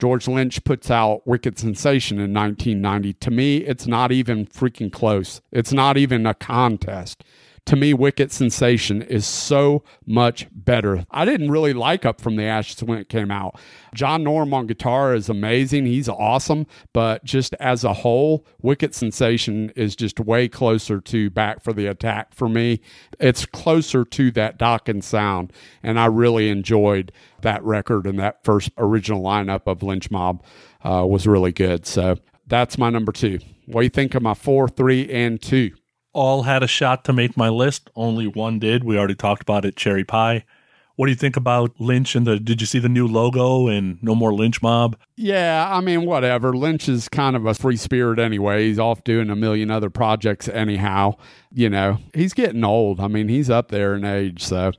George Lynch puts out Wicked Sensation in 1990. To me, it's not even freaking close. It's not even a contest. To me, Wicked Sensation is so much better. I didn't really like Up from the Ashes when it came out. John Norum on guitar is amazing. He's awesome. But just as a whole, Wicked Sensation is just way closer to Back for the Attack for me. It's closer to that Dokken sound. And I really enjoyed that record and that first original lineup of Lynch Mob uh, was really good. So that's my number two. What do you think of my four, three, and two? All had a shot to make my list. Only one did. We already talked about it. Cherry Pie. What do you think about Lynch and the? Did you see the new logo and No More Lynch Mob? Yeah, I mean, whatever. Lynch is kind of a free spirit anyway. He's off doing a million other projects anyhow. You know, he's getting old. I mean, he's up there in age. So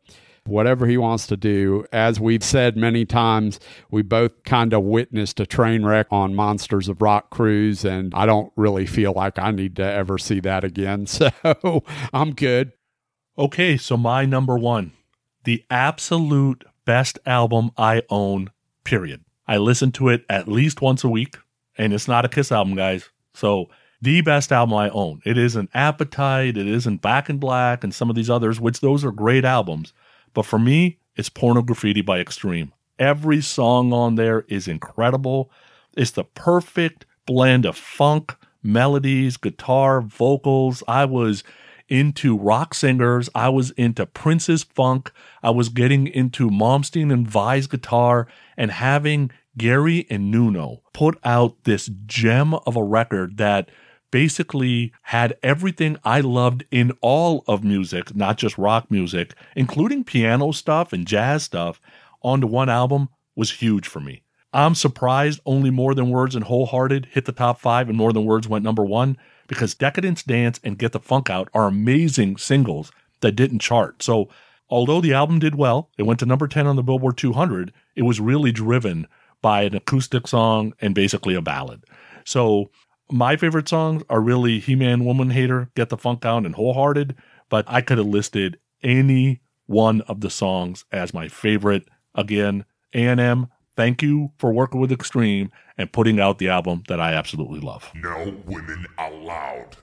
whatever he wants to do. As we've said many times, we both kind of witnessed a train wreck on Monsters of Rock Cruise, and I don't really feel like I need to ever see that again. *laughs* So I'm good. Okay, so my number one, the absolute best album I own, period. I listen to it at least once a week, and it's not a Kiss album, guys. So, the best album I own. It isn't Appetite, it isn't Back in Black, and some of these others, which those are great albums. But for me, it's Pornograffitti by Extreme. Every song on there is incredible. It's the perfect blend of funk, melodies, guitar, vocals. I was into rock singers. I was into Prince's funk. I was getting into Malmsteen and Vai's guitar and having Gary and Nuno put out this gem of a record that basically had everything I loved in all of music, not just rock music, including piano stuff and jazz stuff, onto one album was huge for me. I'm surprised only More Than Words and Wholehearted hit the top five and More Than Words went number one because Decadence Dance and Get the Funk Out are amazing singles that didn't chart. So, although the album did well, it went to number 10 on the Billboard 200, it was really driven by an acoustic song and basically a ballad. So, my favorite songs are really He Man Woman Hater, Get the Funk Out, and Wholehearted, but I could have listed any one of the songs as my favorite. Again, A&M, thank you for working with Extreme and putting out the album that I absolutely love. No women allowed.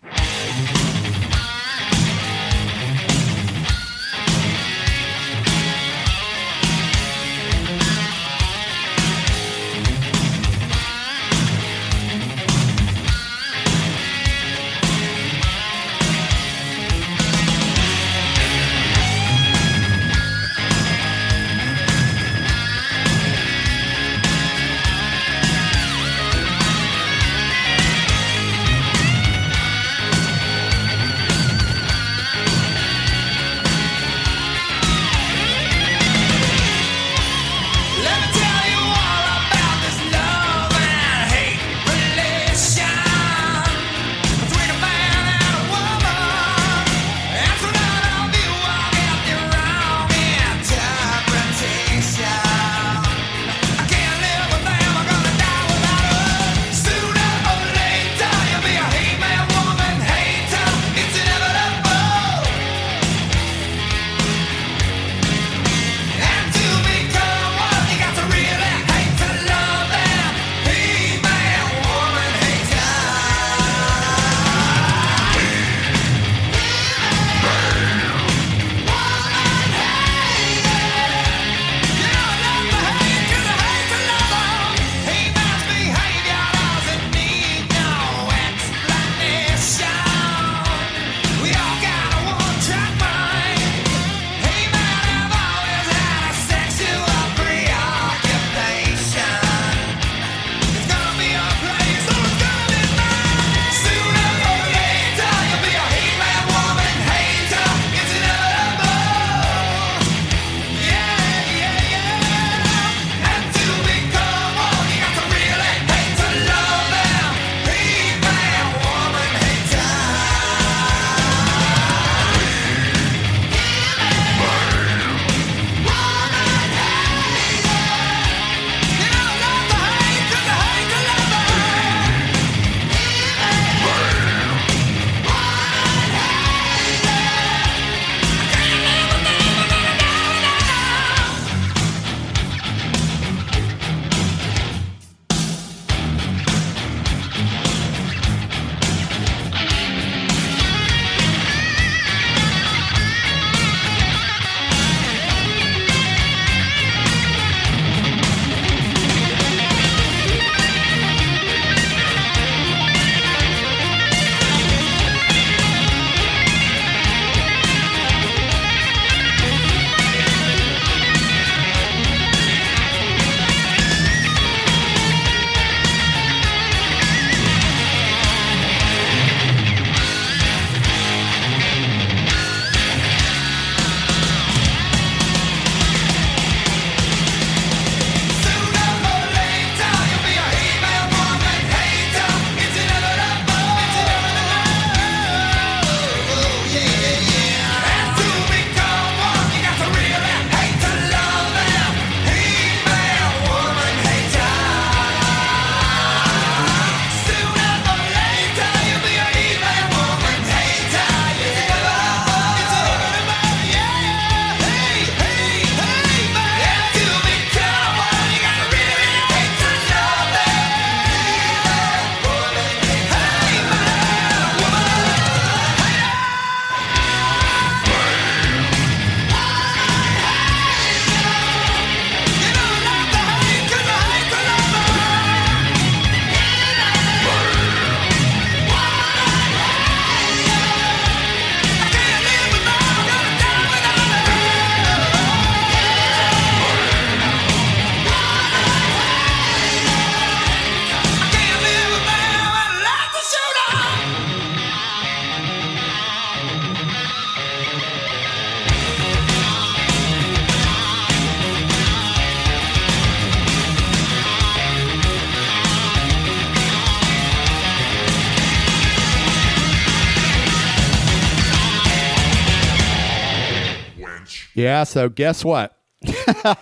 Yeah, so guess what? *laughs*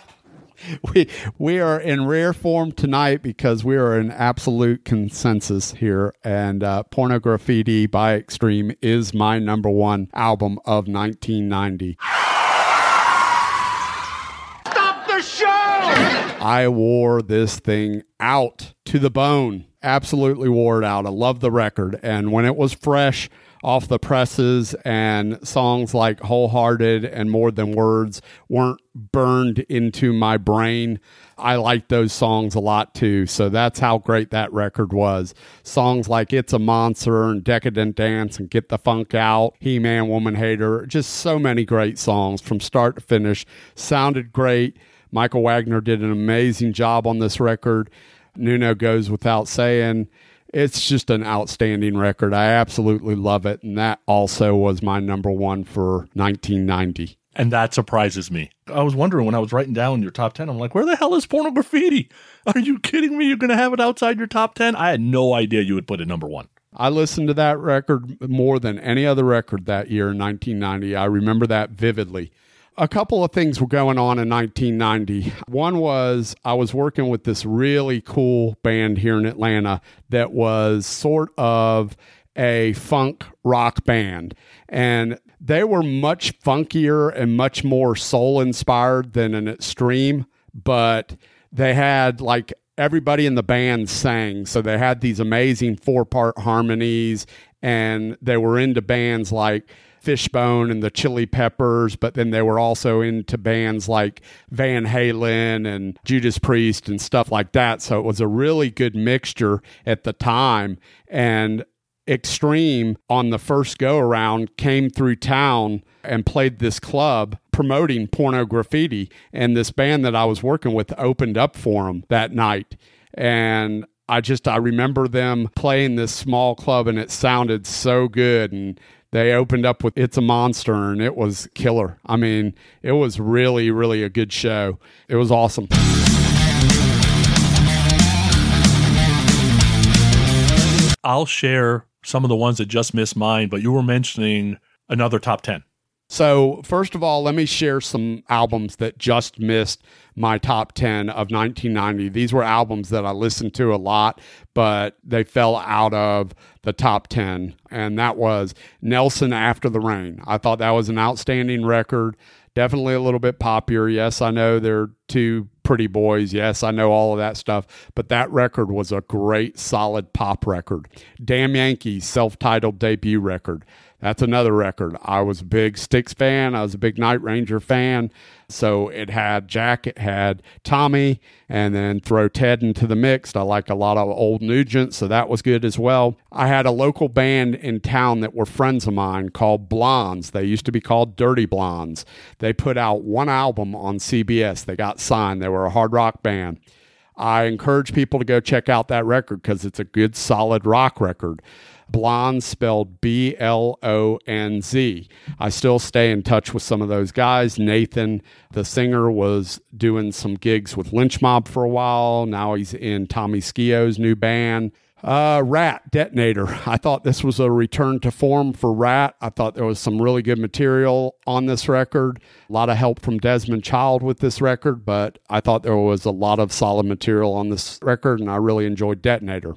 we we are in rare form tonight because we are in absolute consensus here, and uh, Pornograffitti by Extreme is my number one album of 1990. Stop the show! I wore this thing out to the bone. Absolutely wore it out. I love the record. And when it was fresh off the presses and songs like Wholehearted and More Than Words weren't burned into my brain, I liked those songs a lot too. So that's how great that record was. Songs like It's a Monster and Decadence Dance and Get the Funk Out, He Man, Woman Hater, just so many great songs from start to finish. Sounded great. Michael Wagner did an amazing job on this record. Nuno goes without saying. It's just an outstanding record. I absolutely love it. And that also was my number one for 1990. And that surprises me. I was wondering when I was writing down your top 10, I'm like, where the hell is Pornograffitti? Are you kidding me? You're going to have it outside your top 10? I had no idea you would put it number one. I listened to that record more than any other record that year in 1990. I remember that vividly. A couple of things were going on in 1990. One was I was working with this really cool band here in Atlanta that was sort of a funk rock band. And they were much funkier and much more soul inspired than an extreme, but they had like everybody in the band sang. So they had these amazing four part harmonies, and they were into bands like Fishbone and the Chili Peppers, but then they were also into bands like Van Halen and Judas Priest and stuff like that. So it was a really good mixture at the time. And Extreme on the first go around came through town and played this club promoting Pornograffitti. And this band that I was working with opened up for them that night. And I just, I remember them playing this small club and it sounded so good. And they opened up with It's a Monster and it was killer. I mean, it was really, really a good show. It was awesome. I'll share some of the ones that just missed mine, but you were mentioning another top 10. So, first of all, let me share some albums that just missed my top 10 of 1990. These were albums that I listened to a lot, but they fell out of the top 10. And that was Nelson After the Rain. I thought that was an outstanding record. Definitely a little bit poppier. Yes, I know they're two pretty boys. Yes, I know all of that stuff. But that record was a great, solid pop record. Damn Yankees self titled debut record. That's another record. I was a big Styx fan. I was a big Night Ranger fan. So it had Jack, it had Tommy, and then throw Ted into the mix. I like a lot of old Nugent, so that was good as well. I had a local band in town that were friends of mine called Blonz. They used to be called Dirty Blondes. They put out one album on CBS. They got signed. They were a hard rock band. I encourage people to go check out that record because it's a good, solid rock record. Blonde spelled B L O N Z. I still stay in touch with some of those guys. Nathan, the singer, was doing some gigs with Lynch Mob for a while. Now he's in Tommy Skeoch's new band. Uh, Ratt Detonator. *laughs* I thought this was a return to form for Ratt. I thought there was some really good material on this record. A lot of help from Desmond Child with this record, but I thought there was a lot of solid material on this record, and I really enjoyed Detonator.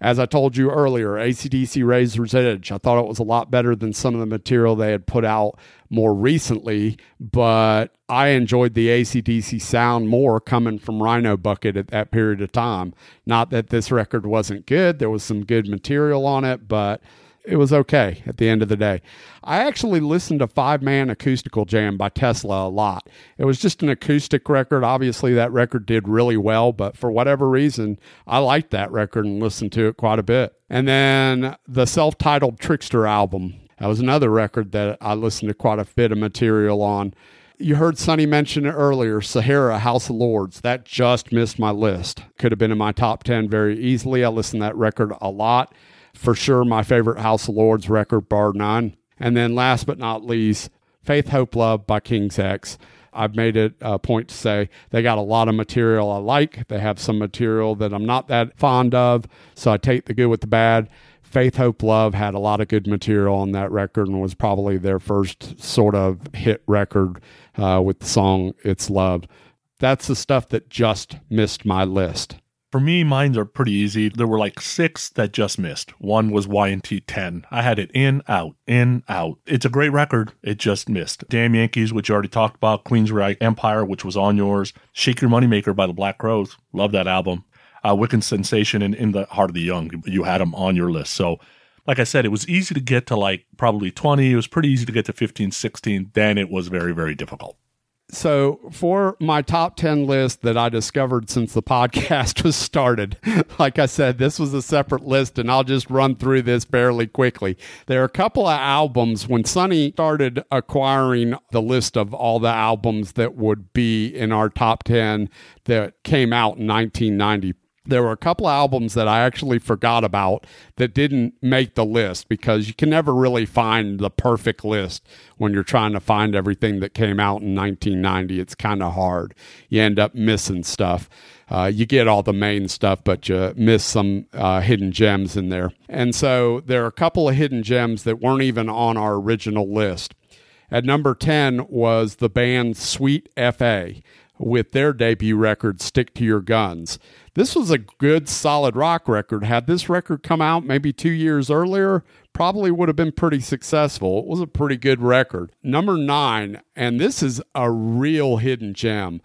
As I told you earlier, ACDC Razor's Edge, I thought it was a lot better than some of the material they had put out more recently, but I enjoyed the ACDC sound more coming from Rhino Bucket at that period of time. Not that this record wasn't good, there was some good material on it, but it was okay at the end of the day. I actually listened to Five Man Acoustical Jam by Tesla a lot. It was just an acoustic record. Obviously, that record did really well, but for whatever reason, I liked that record and listened to it quite a bit. And then the self titled Trickster album. That was another record that I listened to quite a bit of material on. You heard Sonny mention it earlier Sahara, House of Lords. That just missed my list. Could have been in my top 10 very easily. I listened to that record a lot for sure my favorite House of Lords record, bar none. And then last but not least, Faith, Hope, Love by King's X. I've made it a point to say they got a lot of material I like. They have some material that I'm not that fond of. So I take the good with the bad. Faith, Hope, Love had a lot of good material on that record and was probably their first sort of hit record uh, with the song It's Love. That's the stuff that just missed my list. For me, mines are pretty easy. There were like six that just missed. One was Y&T 10. I had it in, out, in, out. It's a great record. It just missed. Damn Yankees, which you already talked about. Queensryche Empire, which was on yours. Shake Your Moneymaker by the Black Crowes. Love that album. Uh, Wicked Sensation and In the Heart of the Young. You had them on your list. So, like I said, it was easy to get to like probably 20. It was pretty easy to get to 15, 16. Then it was very, very difficult. So, for my top 10 list that I discovered since the *laughs* podcast was started, like I said, this was a separate list, and I'll just run through this fairly quickly. There are a couple of albums when Sonny started acquiring the list of all the albums that would be in our top 10 that came out in 1990 there were a couple albums that I actually forgot about that didn't make the list because you can never really find the perfect list when you're trying to find everything that came out in 1990. It's kind of hard. You end up missing stuff. Uh, you get all the main stuff, but you miss some uh, hidden gems in there. And so there are a couple of hidden gems that weren't even on our original list. At number 10 was the band Sweet FA with their debut record, Stick to Your Guns. This was a good, solid rock record. Had this record come out maybe two years earlier, probably would have been pretty successful. It was a pretty good record. Number nine, and this is a real hidden gem,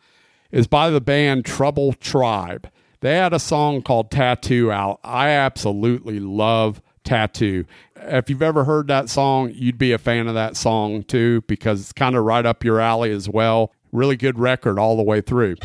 is by the band Trouble Tribe. They had a song called Tattoo out. I absolutely love Tattoo. If you've ever heard that song, you'd be a fan of that song too, because it's kind of right up your alley as well. Really good record all the way through.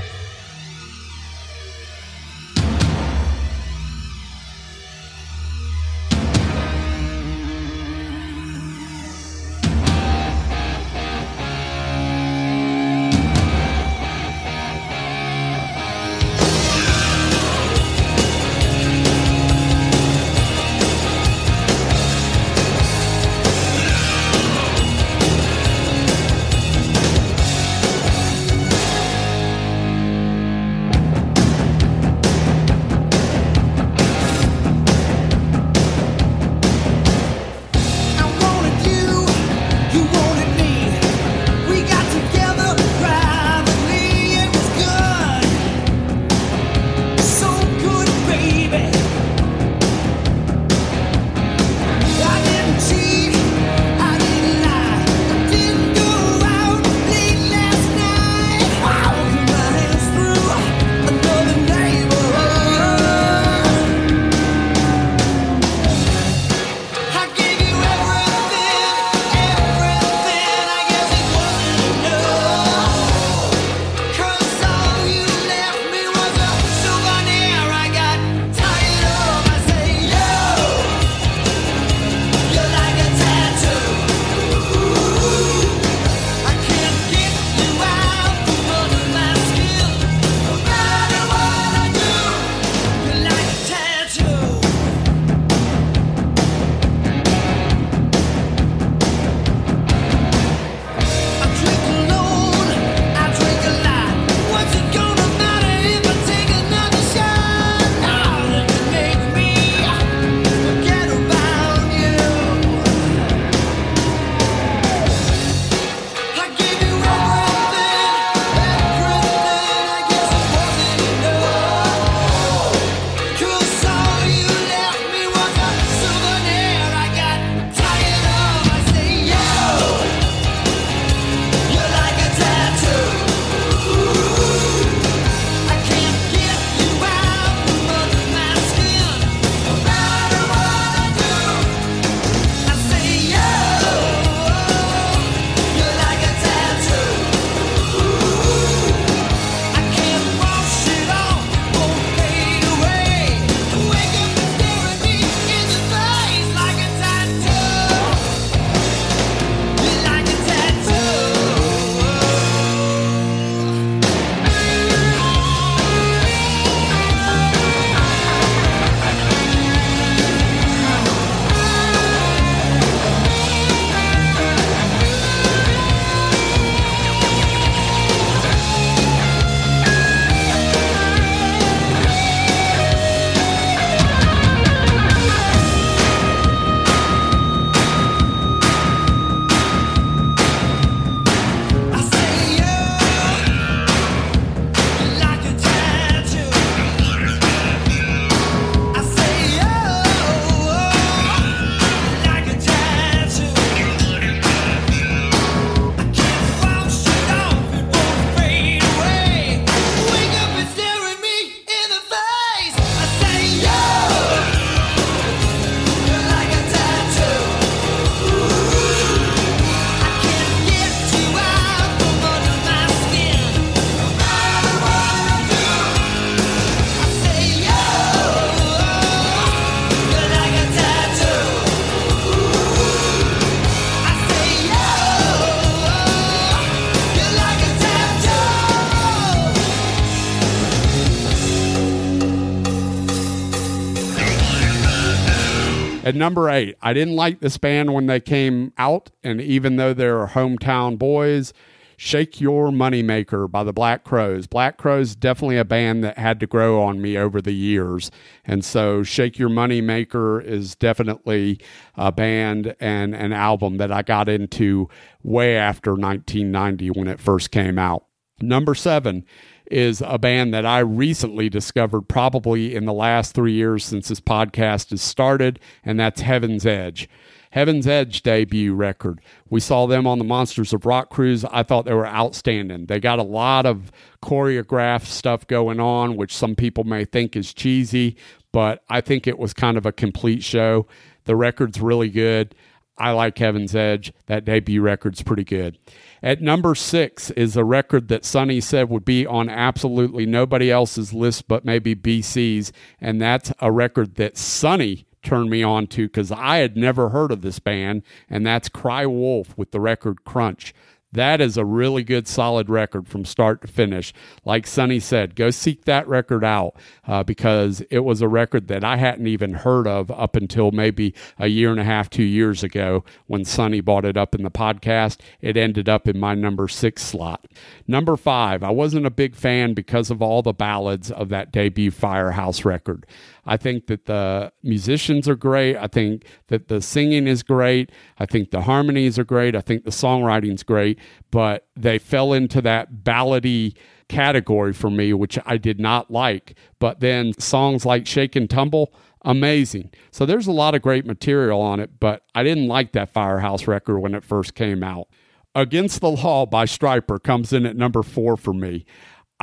At number eight, I didn't like this band when they came out, and even though they're hometown boys, Shake Your Moneymaker by the Black Crowes. Black Crowes definitely a band that had to grow on me over the years. And so Shake Your Moneymaker is definitely a band and an album that I got into way after 1990 when it first came out. Number seven is a band that I recently discovered probably in the last three years since this podcast has started, and that's Heaven's Edge. Heaven's Edge debut record. We saw them on the Monsters of Rock cruise. I thought they were outstanding. They got a lot of choreographed stuff going on, which some people may think is cheesy, but I think it was kind of a complete show. The record's really good. I like Heaven's Edge. That debut record's pretty good. At number six is a record that Sonny said would be on absolutely nobody else's list but maybe BC's, and that's a record that Sonny turned me on to because I had never heard of this band, and that's Cry Wolf with the record Crunch. That is a really good, solid record from start to finish. Like Sonny said, go seek that record out uh, because it was a record that I hadn't even heard of up until maybe a year and a half, two years ago when Sonny bought it up in the podcast. It ended up in my number six slot. Number five, I wasn't a big fan because of all the ballads of that debut Firehouse record. I think that the musicians are great. I think that the singing is great. I think the harmonies are great. I think the songwriting's great, but they fell into that ballady category for me, which I did not like. But then songs like Shake and Tumble, amazing. So there's a lot of great material on it, but I didn't like that Firehouse record when it first came out. Against the Law by Stryper comes in at number four for me.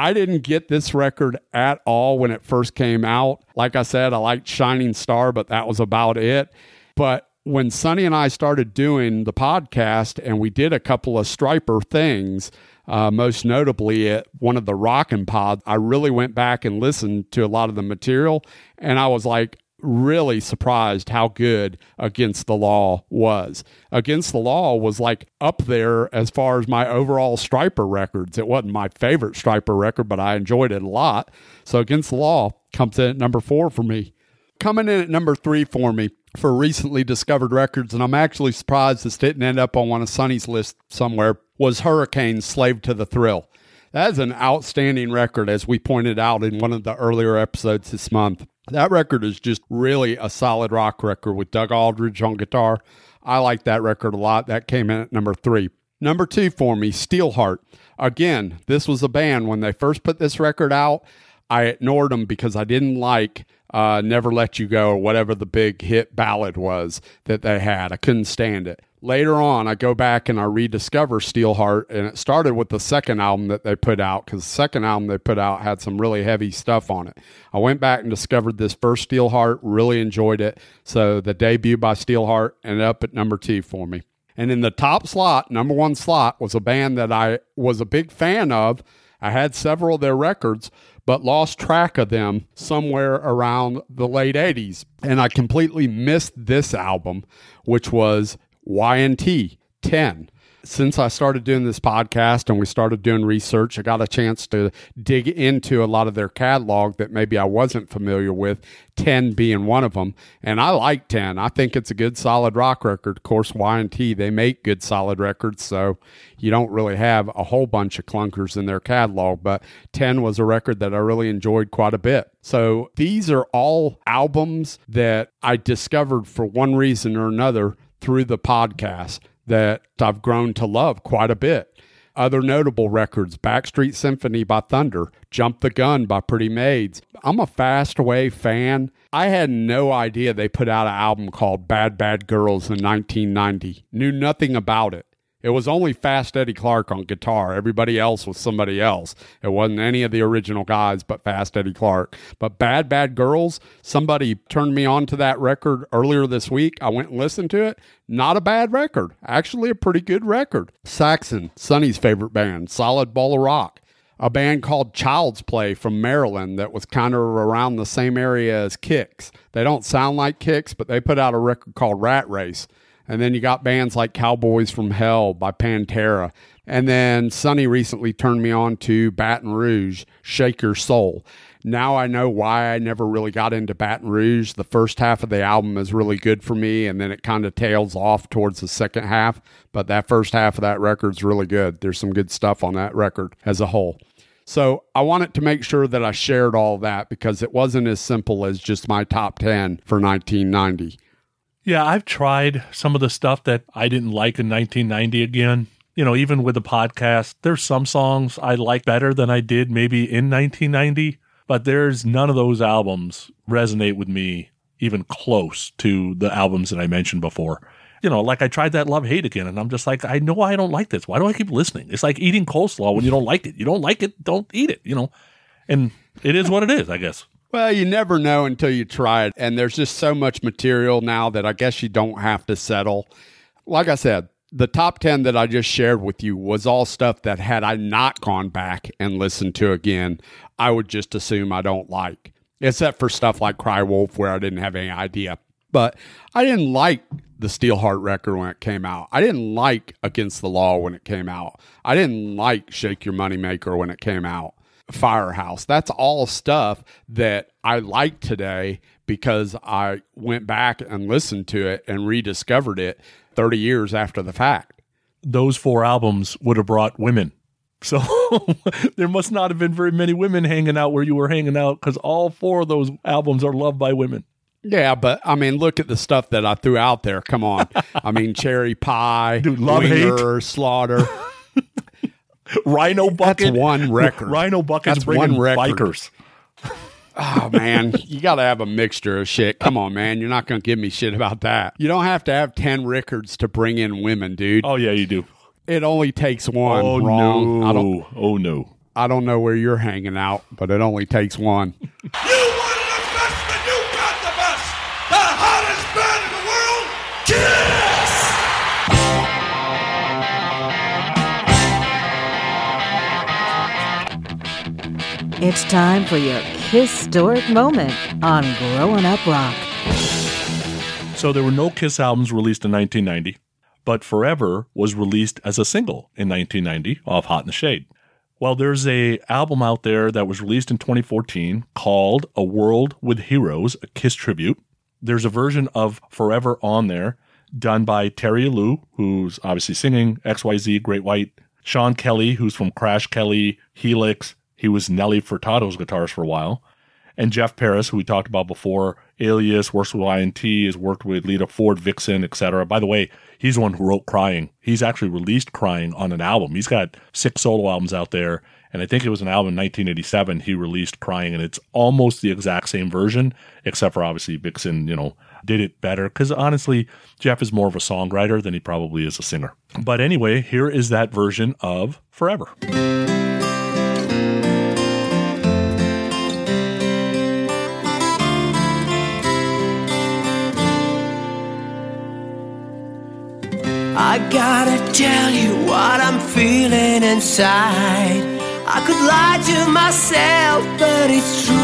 I didn't get this record at all when it first came out. Like I said, I liked Shining Star, but that was about it. But when Sonny and I started doing the podcast and we did a couple of Stryper things, uh, most notably at one of the Rockin' Pods, I really went back and listened to a lot of the material. And I was like, really surprised how good Against the Law was. Against the Law was like up there as far as my overall Stryper records. It wasn't my favorite Stryper record, but I enjoyed it a lot. So Against the Law comes in at number four for me. Coming in at number three for me for recently discovered records, and I'm actually surprised this didn't end up on one of Sonny's list somewhere, was Hurricane Slave to the Thrill. That is an outstanding record, as we pointed out in one of the earlier episodes this month. That record is just really a solid rock record with Doug Aldrich on guitar. I like that record a lot. That came in at number three. Number two for me, Steelheart. Again, this was a band when they first put this record out. I ignored them because I didn't like uh, Never Let You Go or whatever the big hit ballad was that they had. I couldn't stand it. Later on, I go back and I rediscover Steelheart, and it started with the second album that they put out because the second album they put out had some really heavy stuff on it. I went back and discovered this first Steelheart, really enjoyed it. So the debut by Steelheart ended up at number two for me. And in the top slot, number one slot, was a band that I was a big fan of. I had several of their records, but lost track of them somewhere around the late 80s. And I completely missed this album, which was Y&T 10. Since I started doing this podcast and we started doing research, I got a chance to dig into a lot of their catalog that maybe I wasn't familiar with, 10 being one of them. And I like 10. I think it's a good solid rock record. Of course, Y&T, they make good solid records, so you don't really have a whole bunch of clunkers in their catalog, but 10 was a record that I really enjoyed quite a bit. So these are all albums that I discovered for one reason or another through the podcast that I've grown to love quite a bit. Other notable records Backstreet Symphony by Thunder, Jump the Gun by Pretty Maids. I'm a Fastway fan. I had no idea they put out an album called Bad Bad Girls in 1990. Knew nothing about it. It was only Fast Eddie Clarke on guitar. Everybody else was somebody else. It wasn't any of the original guys but Fast Eddie Clarke. But Bad Bad Girls, somebody turned me on to that record earlier this week. I went and listened to it. Not a bad record. Actually, a pretty good record. Saxon, Sonny's favorite band, solid ball of rock. A band called Child's Play from Maryland that was kind of around the same area as Kix. They don't sound like Kix, but they put out a record called Rat Race. And then you got bands like Cowboys from Hell by Pantera. And then Sonny recently turned me on to Baton Rouge, Shake Your Soul. Now I know why I never really got into Baton Rouge. The first half of the album is really good for me, and then it kind of tails off towards the second half. But that first half of that record's really good. There's some good stuff on that record as a whole. So I wanted to make sure that I shared all that because it wasn't as simple as just my top 10 for 1990. Yeah, I've tried some of the stuff that I didn't like in 1990 again. You know, even with the podcast, there's some songs I like better than I did maybe in 1990, but there's none of those albums resonate with me even close to the albums that I mentioned before. You know, like I tried that Love Hate again, and I'm just like, I know I don't like this. Why do I keep listening? It's like eating coleslaw when you don't like it. You don't like it, don't eat it, you know? And it is what it is, I guess. Well, you never know until you try it. And there's just so much material now that I guess you don't have to settle. Like I said, the top 10 that I just shared with you was all stuff that had I not gone back and listened to again, I would just assume I don't like, except for stuff like Cry Wolf, where I didn't have any idea. But I didn't like the Steelheart record when it came out. I didn't like Against the Law when it came out. I didn't like Shake Your Moneymaker when it came out. Firehouse. That's all stuff that I like today because I went back and listened to it and rediscovered it 30 years after the fact. those four albums would have brought women. *laughs* So there must not have been very many women hanging out where you were hanging out because all four of those albums are loved by women. Yeah, but I mean, look at the stuff that I threw out there. Come on. *laughs* I mean, Cherry Pie, Dude, Love Winger, Slaughter. *laughs* Rhino Bucket. That's one *laughs* record. Rhino Bucket's That's bringing one record. bikers. Oh man, you got to have a mixture of shit. Come on, man, you're not going to give me shit about that. You don't have to have ten records to bring in women, dude. Oh yeah, you do. It only takes one. oh Wrong. no. I don't. Oh no. I don't know where you're hanging out, but it only takes one. *laughs* It's time for your historic moment on Growin' Up Rock. So there were no Kiss albums released in 1990, but Forever was released as a single in 1990 off Hot in the Shade. Well, there's a album out there that was released in 2014 called A World with Heroes, a Kiss tribute. There's a version of Forever on there done by Terry Ilous, who's obviously singing XYZ, Great White, Sean Kelly, who's from Crash Kelly, Helix. He was Nelly Furtado's guitarist for a while and Jeff Paris, who we talked about before, Alias, works with INT, has worked with Lita Ford, Vixen, etc. By the way, he's the one who wrote Crying. He's actually released Crying on an album. He's got six solo albums out there, and I think it was an album in 1987 he released Crying, and it's almost the exact same version, except for obviously Vixen, you know, did it better. Because honestly, Jeff is more of a songwriter than he probably is a singer. But anyway, here is that version of Forever. I gotta tell you what I'm feeling inside. I could lie to myself, but it's true.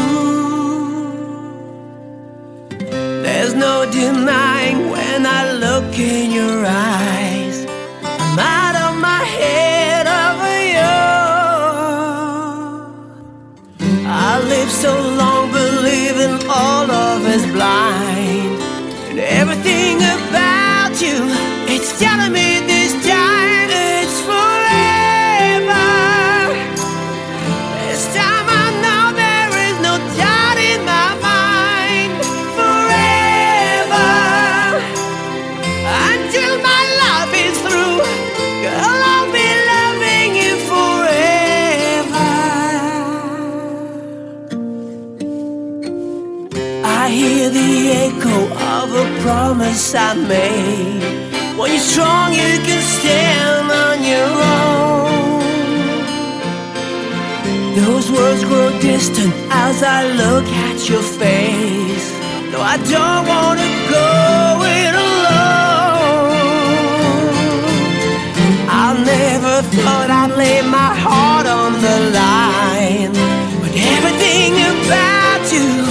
There's no denying when I look in your I made. When you're strong, you can stand on your own. Those words grow distant as I look at your face. No, I don't wanna go it alone. I never thought I'd lay my heart on the line. But everything about you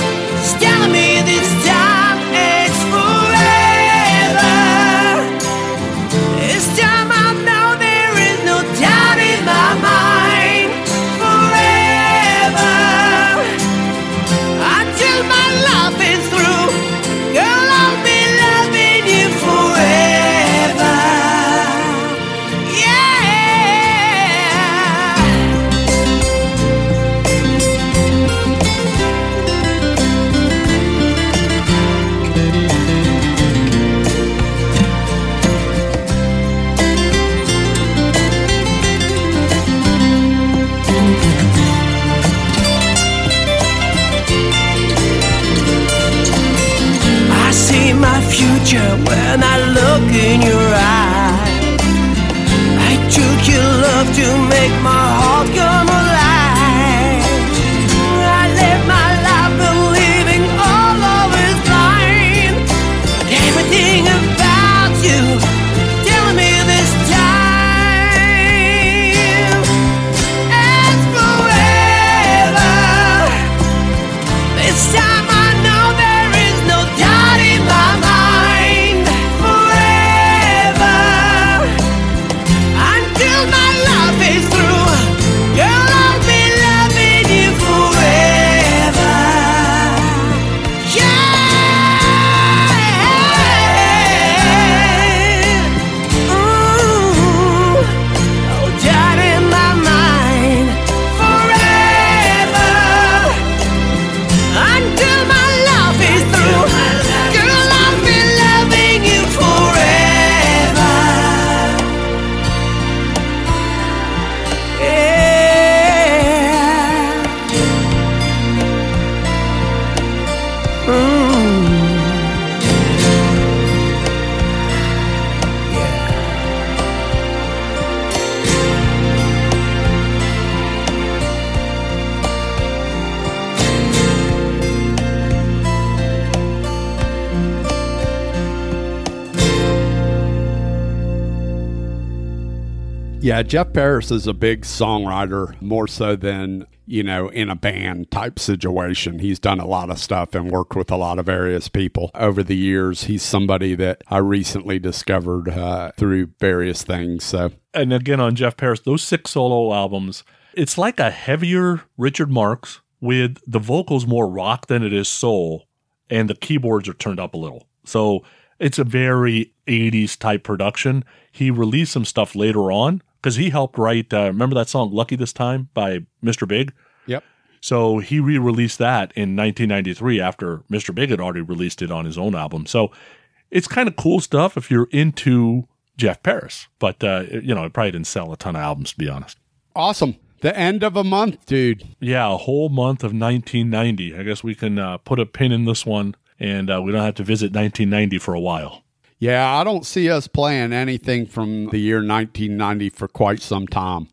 Jeff Paris is a big songwriter, more so than, you know, in a band type situation. He's done a lot of stuff and worked with a lot of various people over the years. He's somebody that I recently discovered uh, through various things. So, and again on Jeff Paris, those six solo albums, it's like a heavier Richard Marx with the vocals more rock than it is soul, and the keyboards are turned up a little. So it's a very 80s type production. He released some stuff later on because he helped write, uh, remember that song Lucky This Time by Mr. Big? yep. So he re released that in 1993 after Mr. Big had already released it on his own album. So it's kind of cool stuff if you're into Jeff Paris. But, uh, you know, it probably didn't sell a ton of albums, to be honest. Awesome. The end of a month, dude. Yeah, a whole month of 1990. I guess we can uh, put a pin in this one and uh, we don't have to visit 1990 for a while. Yeah, I don't see us playing anything from the year 1990 for quite some time.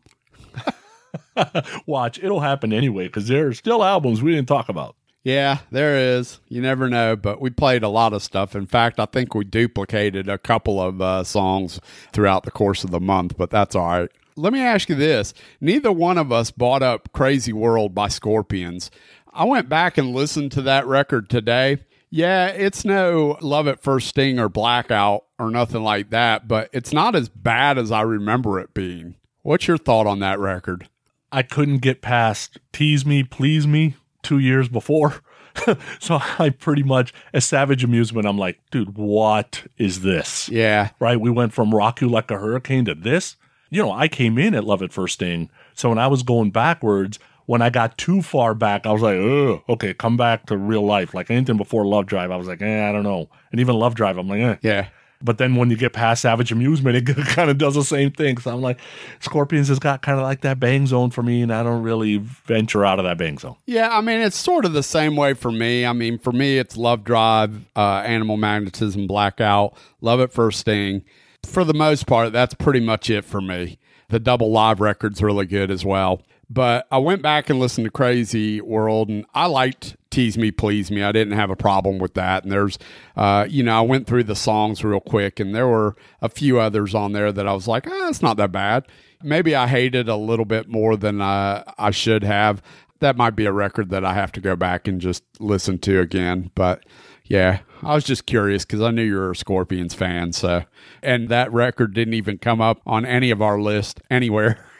*laughs* Watch, it'll happen anyway because there's still albums we didn't talk about. Yeah, there is. You never know, but we played a lot of stuff. In fact, I think we duplicated a couple of uh, songs throughout the course of the month, but that's all right. Let me ask you this. Neither one of us bought up Crazy World by Scorpions. I went back and listened to that record today. Yeah, it's no Love at First Sting or Blackout or nothing like that, but it's not as bad as I remember it being. What's your thought on that record? I couldn't get past Tease Me, Please Me two years before. *laughs* so I pretty much, as Savage Amusement, I'm like, dude, what is this? Yeah. Right? We went from Rock You Like a Hurricane to this. You know, I came in at Love at First Sting. So when I was going backwards, when I got too far back, I was like, oh, okay, come back to real life. Like anything before Love Drive, I was like, eh, I don't know. And even Love Drive, I'm like, eh. Yeah. But then when you get past Savage Amusement, it *laughs* kind of does the same thing. So I'm like, Scorpions has got kind of like that bang zone for me, and I don't really venture out of that bang zone. Yeah, I mean, it's sort of the same way for me. I mean, for me, it's Love Drive, uh, Animal Magnetism, Blackout, Love at First Sting. For the most part, that's pretty much it for me. The double live record's really good as well. But I went back and listened to Crazy World, and I liked Tease Me, Please Me. I didn't have a problem with that. And there's, uh, you know, I went through the songs real quick, and there were a few others on there that I was like, ah, it's not that bad. Maybe I hated a little bit more than uh, I should have. That might be a record that I have to go back and just listen to again. But yeah, I was just curious because I knew you were a Scorpions fan. So, and that record didn't even come up on any of our list anywhere. *laughs*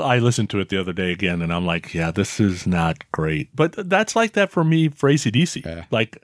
I listened to it the other day again, and I'm like, yeah, this is not great. But that's like that for me for ACDC. Yeah. Like,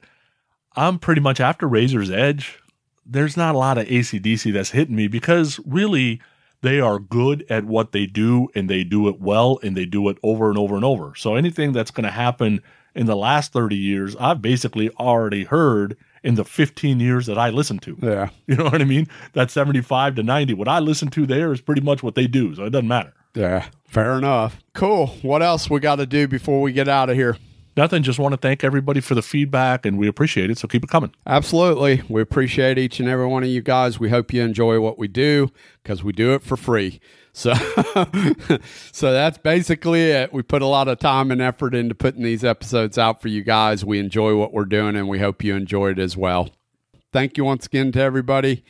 I'm pretty much after Razor's Edge. There's not a lot of ACDC that's hitting me because really they are good at what they do and they do it well and they do it over and over and over. So anything that's going to happen in the last 30 years, I've basically already heard in the 15 years that I listened to. yeah. You know what I mean? That 75 to 90. What I listen to there is pretty much what they do. So it doesn't matter. Yeah. Fair enough. Cool. What else we got to do before we get out of here? Nothing. Just want to thank everybody for the feedback, and we appreciate it. So keep it coming. Absolutely. We appreciate each and every one of you guys. We hope you enjoy what we do because we do it for free. So, *laughs* so that's basically it. We put a lot of time and effort into putting these episodes out for you guys. We enjoy what we're doing, and we hope you enjoy it as well. Thank you once again to everybody.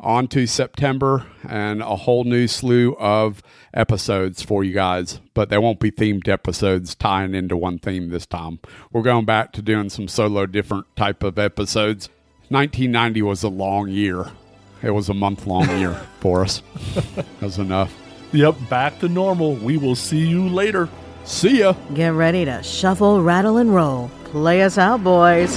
On to September and a whole new slew of episodes for you guys, but they won't be themed episodes tying into one theme this time. We're going back to doing some solo different type of episodes. 1990 was a long year. It was a month long year *laughs* for us. That was enough. Yep, back to normal. We will see you later. See ya. Get ready to shuffle, rattle, and roll. Play us out, boys.